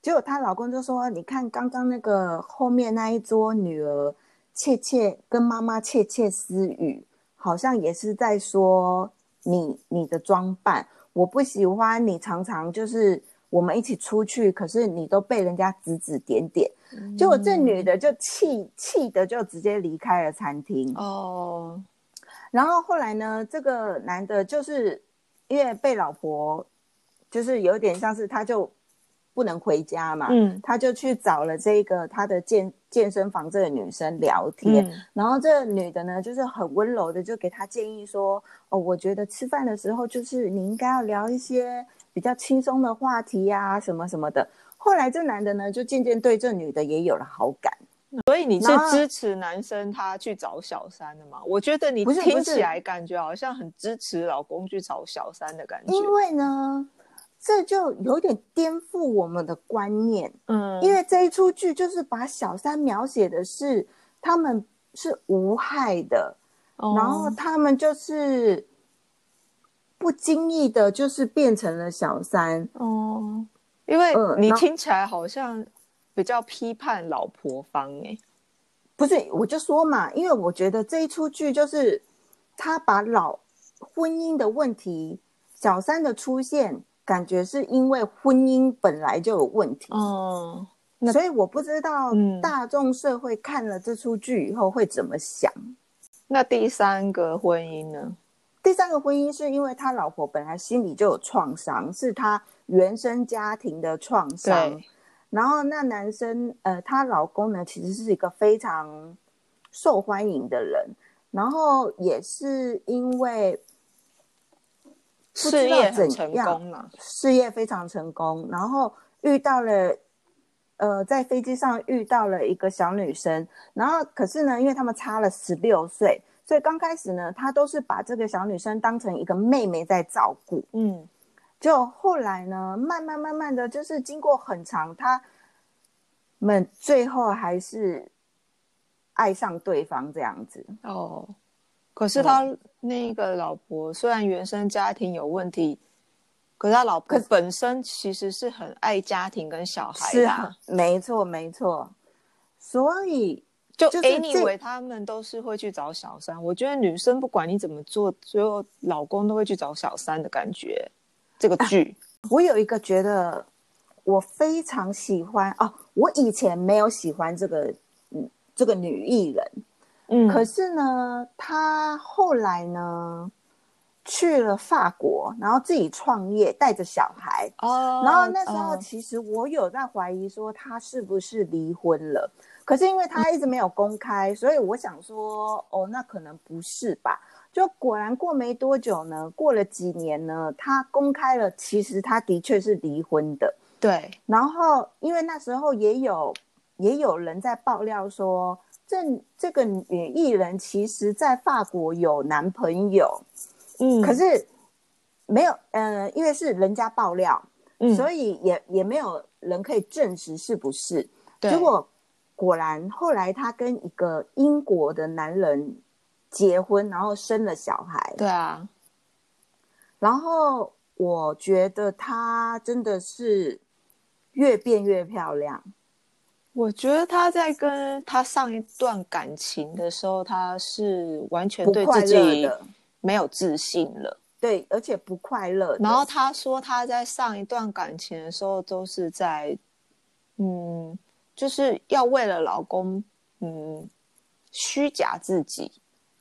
结果她老公就说：“你看刚刚那个后面那一桌女儿窃窃跟妈妈窃窃私语，好像也是在说你你的装扮，我不喜欢你常常就是我们一起出去，可是你都被人家指指点点。结果这女的就气气的就直接离开了餐厅。哦，然后后来呢，这个男的就是因为被老婆，就是有点像是他就不能回家嘛，嗯他就去找了这个他的健健身房这个女生聊天，嗯然后这个女的呢，就是很温柔的就给他建议说，哦，我觉得吃饭的时候就是你应该要聊一些比较轻松的话题呀、什么什么的。后来这男的呢，就渐渐对这女的也有了好感。所以你是支持男生他去找小三的吗？我觉得你听起来感觉好像很支持老公去找小三的感觉。因为呢，这就有点颠覆我们的观念。嗯，因为这一出剧就是把小三描写的是他们是无害的，哦然后他们就是不经意的，就是变成了小三。哦，因为你听起来好像比较批判老婆方哎、不是，我就说嘛，因为我觉得这一出剧就是他把老婚姻的问题，小三的出现，感觉是因为婚姻本来就有问题。哦，那所以我不知道嗯大众社会看了这出剧以后会怎么想。那第三个婚姻呢？第三个婚姻是因为他老婆本来心里就有创伤，是他原生家庭的创伤。然后那男生，呃，她老公呢，其实是一个非常受欢迎的人，然后也是因为不知道事业怎成样功嘛？事业非常成功，然后遇到了，呃，在飞机上遇到了一个小女生，然后可是呢，因为他们差了十六岁，所以刚开始呢，他都是把这个小女生当成一个妹妹在照顾。嗯，就后来呢，慢慢慢慢的就是经过很长，他们最后还是爱上对方这样子。哦，可是他那个老婆虽然原生家庭有问题，可是他老婆本身其实是很爱家庭跟小孩的啊、是啊，没错没错。所以 就就是这 anyway，他们都是会去找小三。我觉得女生不管你怎么做，最后老公都会去找小三的感觉。这个剧，我有一个觉得我非常喜欢哦，我以前没有喜欢这个嗯这个女艺人，嗯可是呢，他后来呢去了法国，然后自己创业，带着小孩。哦，然后那时候哦其实我有在怀疑说他是不是离婚了，可是因为他一直没有公开，所以我想说哦，那可能不是吧。就果然过没多久呢，过了几年呢，他公开了，其实他的确是离婚的。对，然后因为那时候也有也有人在爆料说，这这个女艺人其实在法国有男朋友，嗯可是没有，呃，因为是人家爆料，嗯所以也也没有人可以证实是不是。对结果果然后来她跟一个英国的男人结婚，然后生了小孩，对啊，然后我觉得她真的是越变越漂亮。我觉得他在跟他上一段感情的时候，他是完全对不快自己乐的没有自信了。对，而且不快乐。然后他说他在上一段感情的时候都是在，嗯，就是要为了老公，嗯，虚假自己。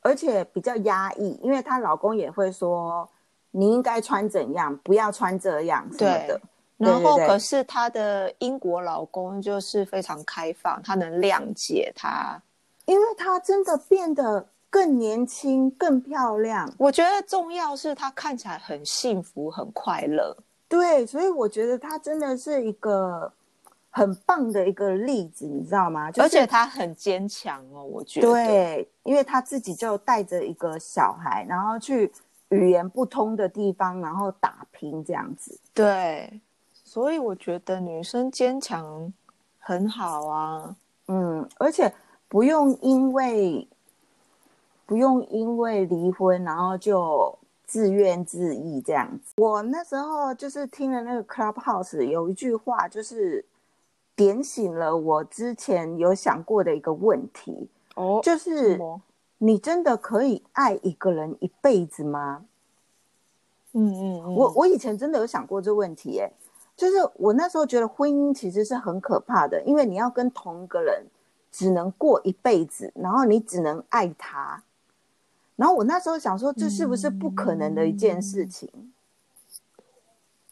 而且比较压抑，因为她老公也会说你应该穿怎样，不要穿这样什么的。然后，可是她的英国老公就是非常开放，他能谅解她。因为她真的变得更年轻、更漂亮。我觉得重要是她看起来很幸福、很快乐。对，所以我觉得她真的是一个很棒的一个例子，你知道吗？就是、而且她很坚强哦，我觉得。对，因为她自己就带着一个小孩，然后去语言不通的地方，然后打拼这样子。对，所以我觉得女生坚强很好啊。嗯，而且不用因为不用因为离婚，然后就自怨自艾这样子。我那时候就是听了那个 Clubhouse 有一句话，就是点醒了我之前有想过的一个问题，哦就是你真的可以爱一个人一辈子吗？嗯嗯嗯，我我以前真的有想过这个问题，耶，就是我那时候觉得婚姻其实是很可怕的，因为你要跟同一个人只能过一辈子，然后你只能爱他，然后我那时候想说，这是不是不可能的一件事情？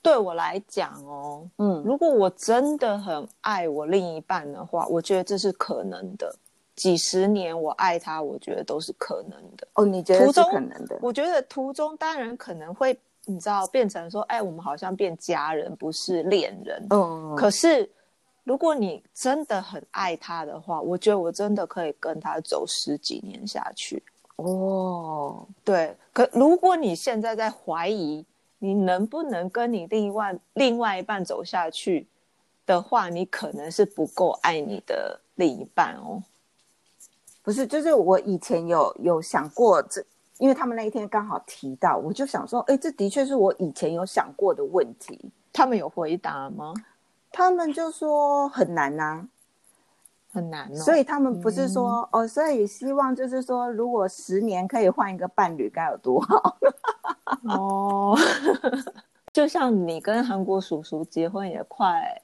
对我来讲哦，嗯，如果我真的很爱我另一半的话，我觉得这是可能的。几十年我爱他，我觉得都是可能的。哦，你觉得是途中可能的？我觉得途中当然可能会，你知道，变成说，哎，我们好像变家人，不是恋人。嗯，可是，如果你真的很爱他的话，我觉得我真的可以跟他走十几年下去。哦，对，可如果你现在在怀疑你能不能跟你另外另外一半走下去的话，你可能是不够爱你的另一半哦。不是，就是我以前有有想过这，因为他们那一天刚好提到，我就想说，哎，这的确是我以前有想过的问题。他们有回答吗？他们就说很难呐、很难哦。所以他们不是说、哦，所以希望就是说，如果十年可以换一个伴侣，该有多好。哦，就像你跟韩国叔叔结婚也快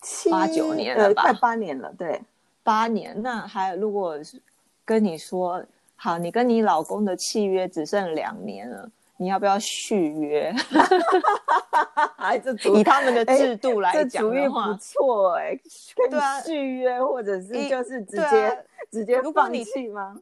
七八九年了吧呃快八年了，对。八年，那还如果是跟你说好，你跟你老公的契约只剩两年了，你要不要续约？以他们的哎制度来这讲主意不，错哎、可对啊以续约或者是就是直对接、啊直接放如果你弃吗？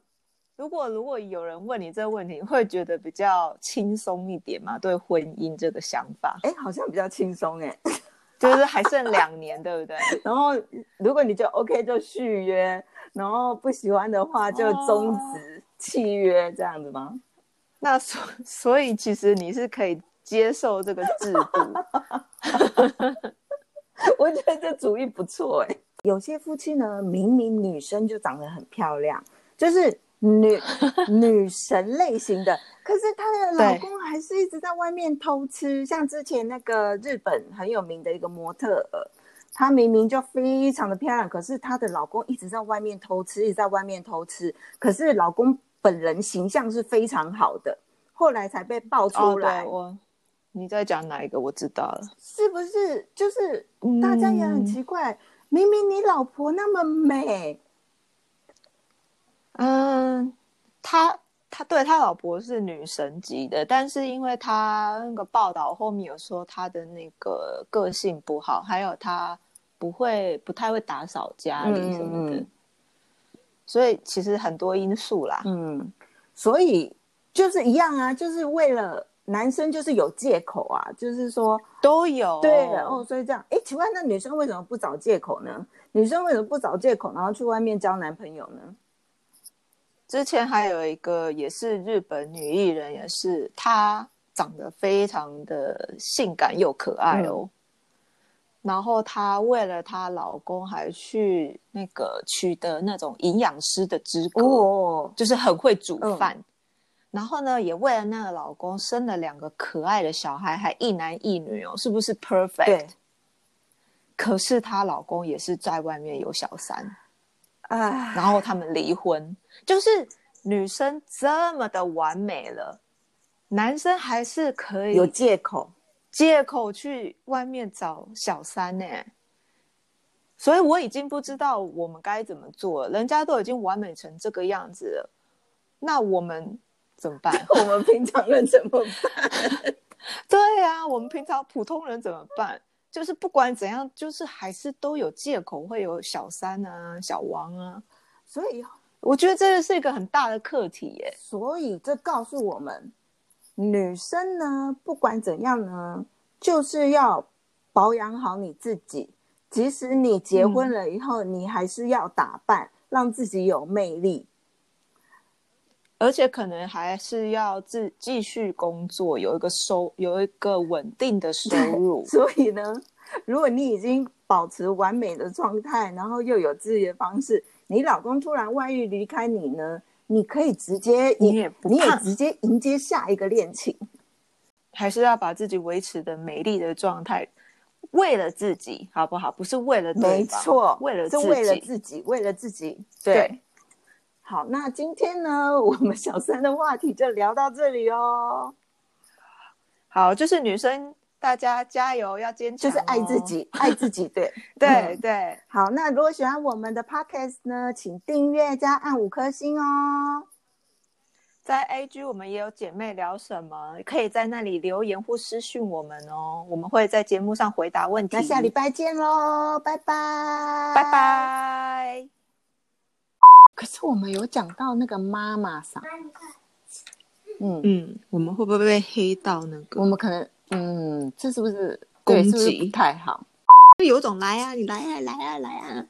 如果如果有人问你这个问题，你会觉得比较轻松一点吗？对婚姻这个想法，哎、好像比较轻松哎。就是还剩两年，对不对？然后如果你就 OK 就续约，然后不喜欢的话就终止。契约这样子吗？那所 所以其实你是可以接受这个制度，我觉得这主意不错哎。有些夫妻呢，明明女生就长得很漂亮，就是女 女神类型的，可是她的老公还是一直在外面偷吃。像之前那个日本很有名的一个模特，她明明就非常的漂亮，可是她的老公一直在外面偷吃，一直在外面偷吃，可是老公。本人形象是非常好的，后来才被爆出来。我，你在讲哪一个？我知道了，是不是？就是大家也很奇怪，明明你老婆那么美，嗯，他他对他老婆是女神级的，但是因为他那个报道后面有说他的那个个性不好，还有他不会不太会打扫家里什么的。所以其实很多因素啦，嗯，所以就是一样啊，就是为了男生就是有借口啊，就是说都有对哦，所以这样，哎，奇怪，那女生为什么不找借口呢？女生为什么不找借口，然后去外面交男朋友呢？之前还有一个也是日本女艺人，也是她长得非常的性感又可爱哦。然后她为了她老公，还去那个取得那种营养师的资格，就是很会煮饭。然后呢，也为了那个老公生了两个可爱的小孩，还一男一女哦，是不是 perfect？可是她老公也是在外面有小三，啊，然后他们离婚。就是女生这么的完美了，男生还是可以有借口。借口去外面找小三呢，所以我已经不知道我们该怎么做。人家都已经完美成这个样子了，那我们怎么办？我们平常人怎么办？对呀，我们平常普通人怎么办？就是不管怎样，就是还是都有借口会有小三啊、小王啊。所以我觉得这个是一个很大的课题耶。所以这告诉我们。女生呢，不管怎样呢，就是要保养好你自己。即使你结婚了以后，你还是要打扮，让自己有魅力，而且可能还是要自继续工作，有一个收，有一个稳定的收入。所以呢，如果你已经保持完美的状态，然后又有自己的方式，你老公突然外遇离开你呢？你可以直接，你也不，你也直接迎接下一个恋情，还是要把自己维持的美丽的状态，为了自己，好不好？不是为了没错，为了是为了自己，为了自己。对，好，那今天呢，我们小三的话题就聊到这里哦。好，就是女生。大家加油，要坚持，就是爱自己，爱自己，对，对对。好，那如果喜欢我们的 podcast 呢，请订阅加按五颗星哦。在 AG 我们也有姐妹聊什么，可以在那里留言或私讯我们哦，我们会在节目上回答问题。那下礼拜见喽，拜拜，拜拜。可是我们有讲到那个妈妈桑，嗯嗯，我们会不会被黑到那个？我们可能。嗯，这是不是攻击太好？就有种来啊，你来啊，来啊，来啊！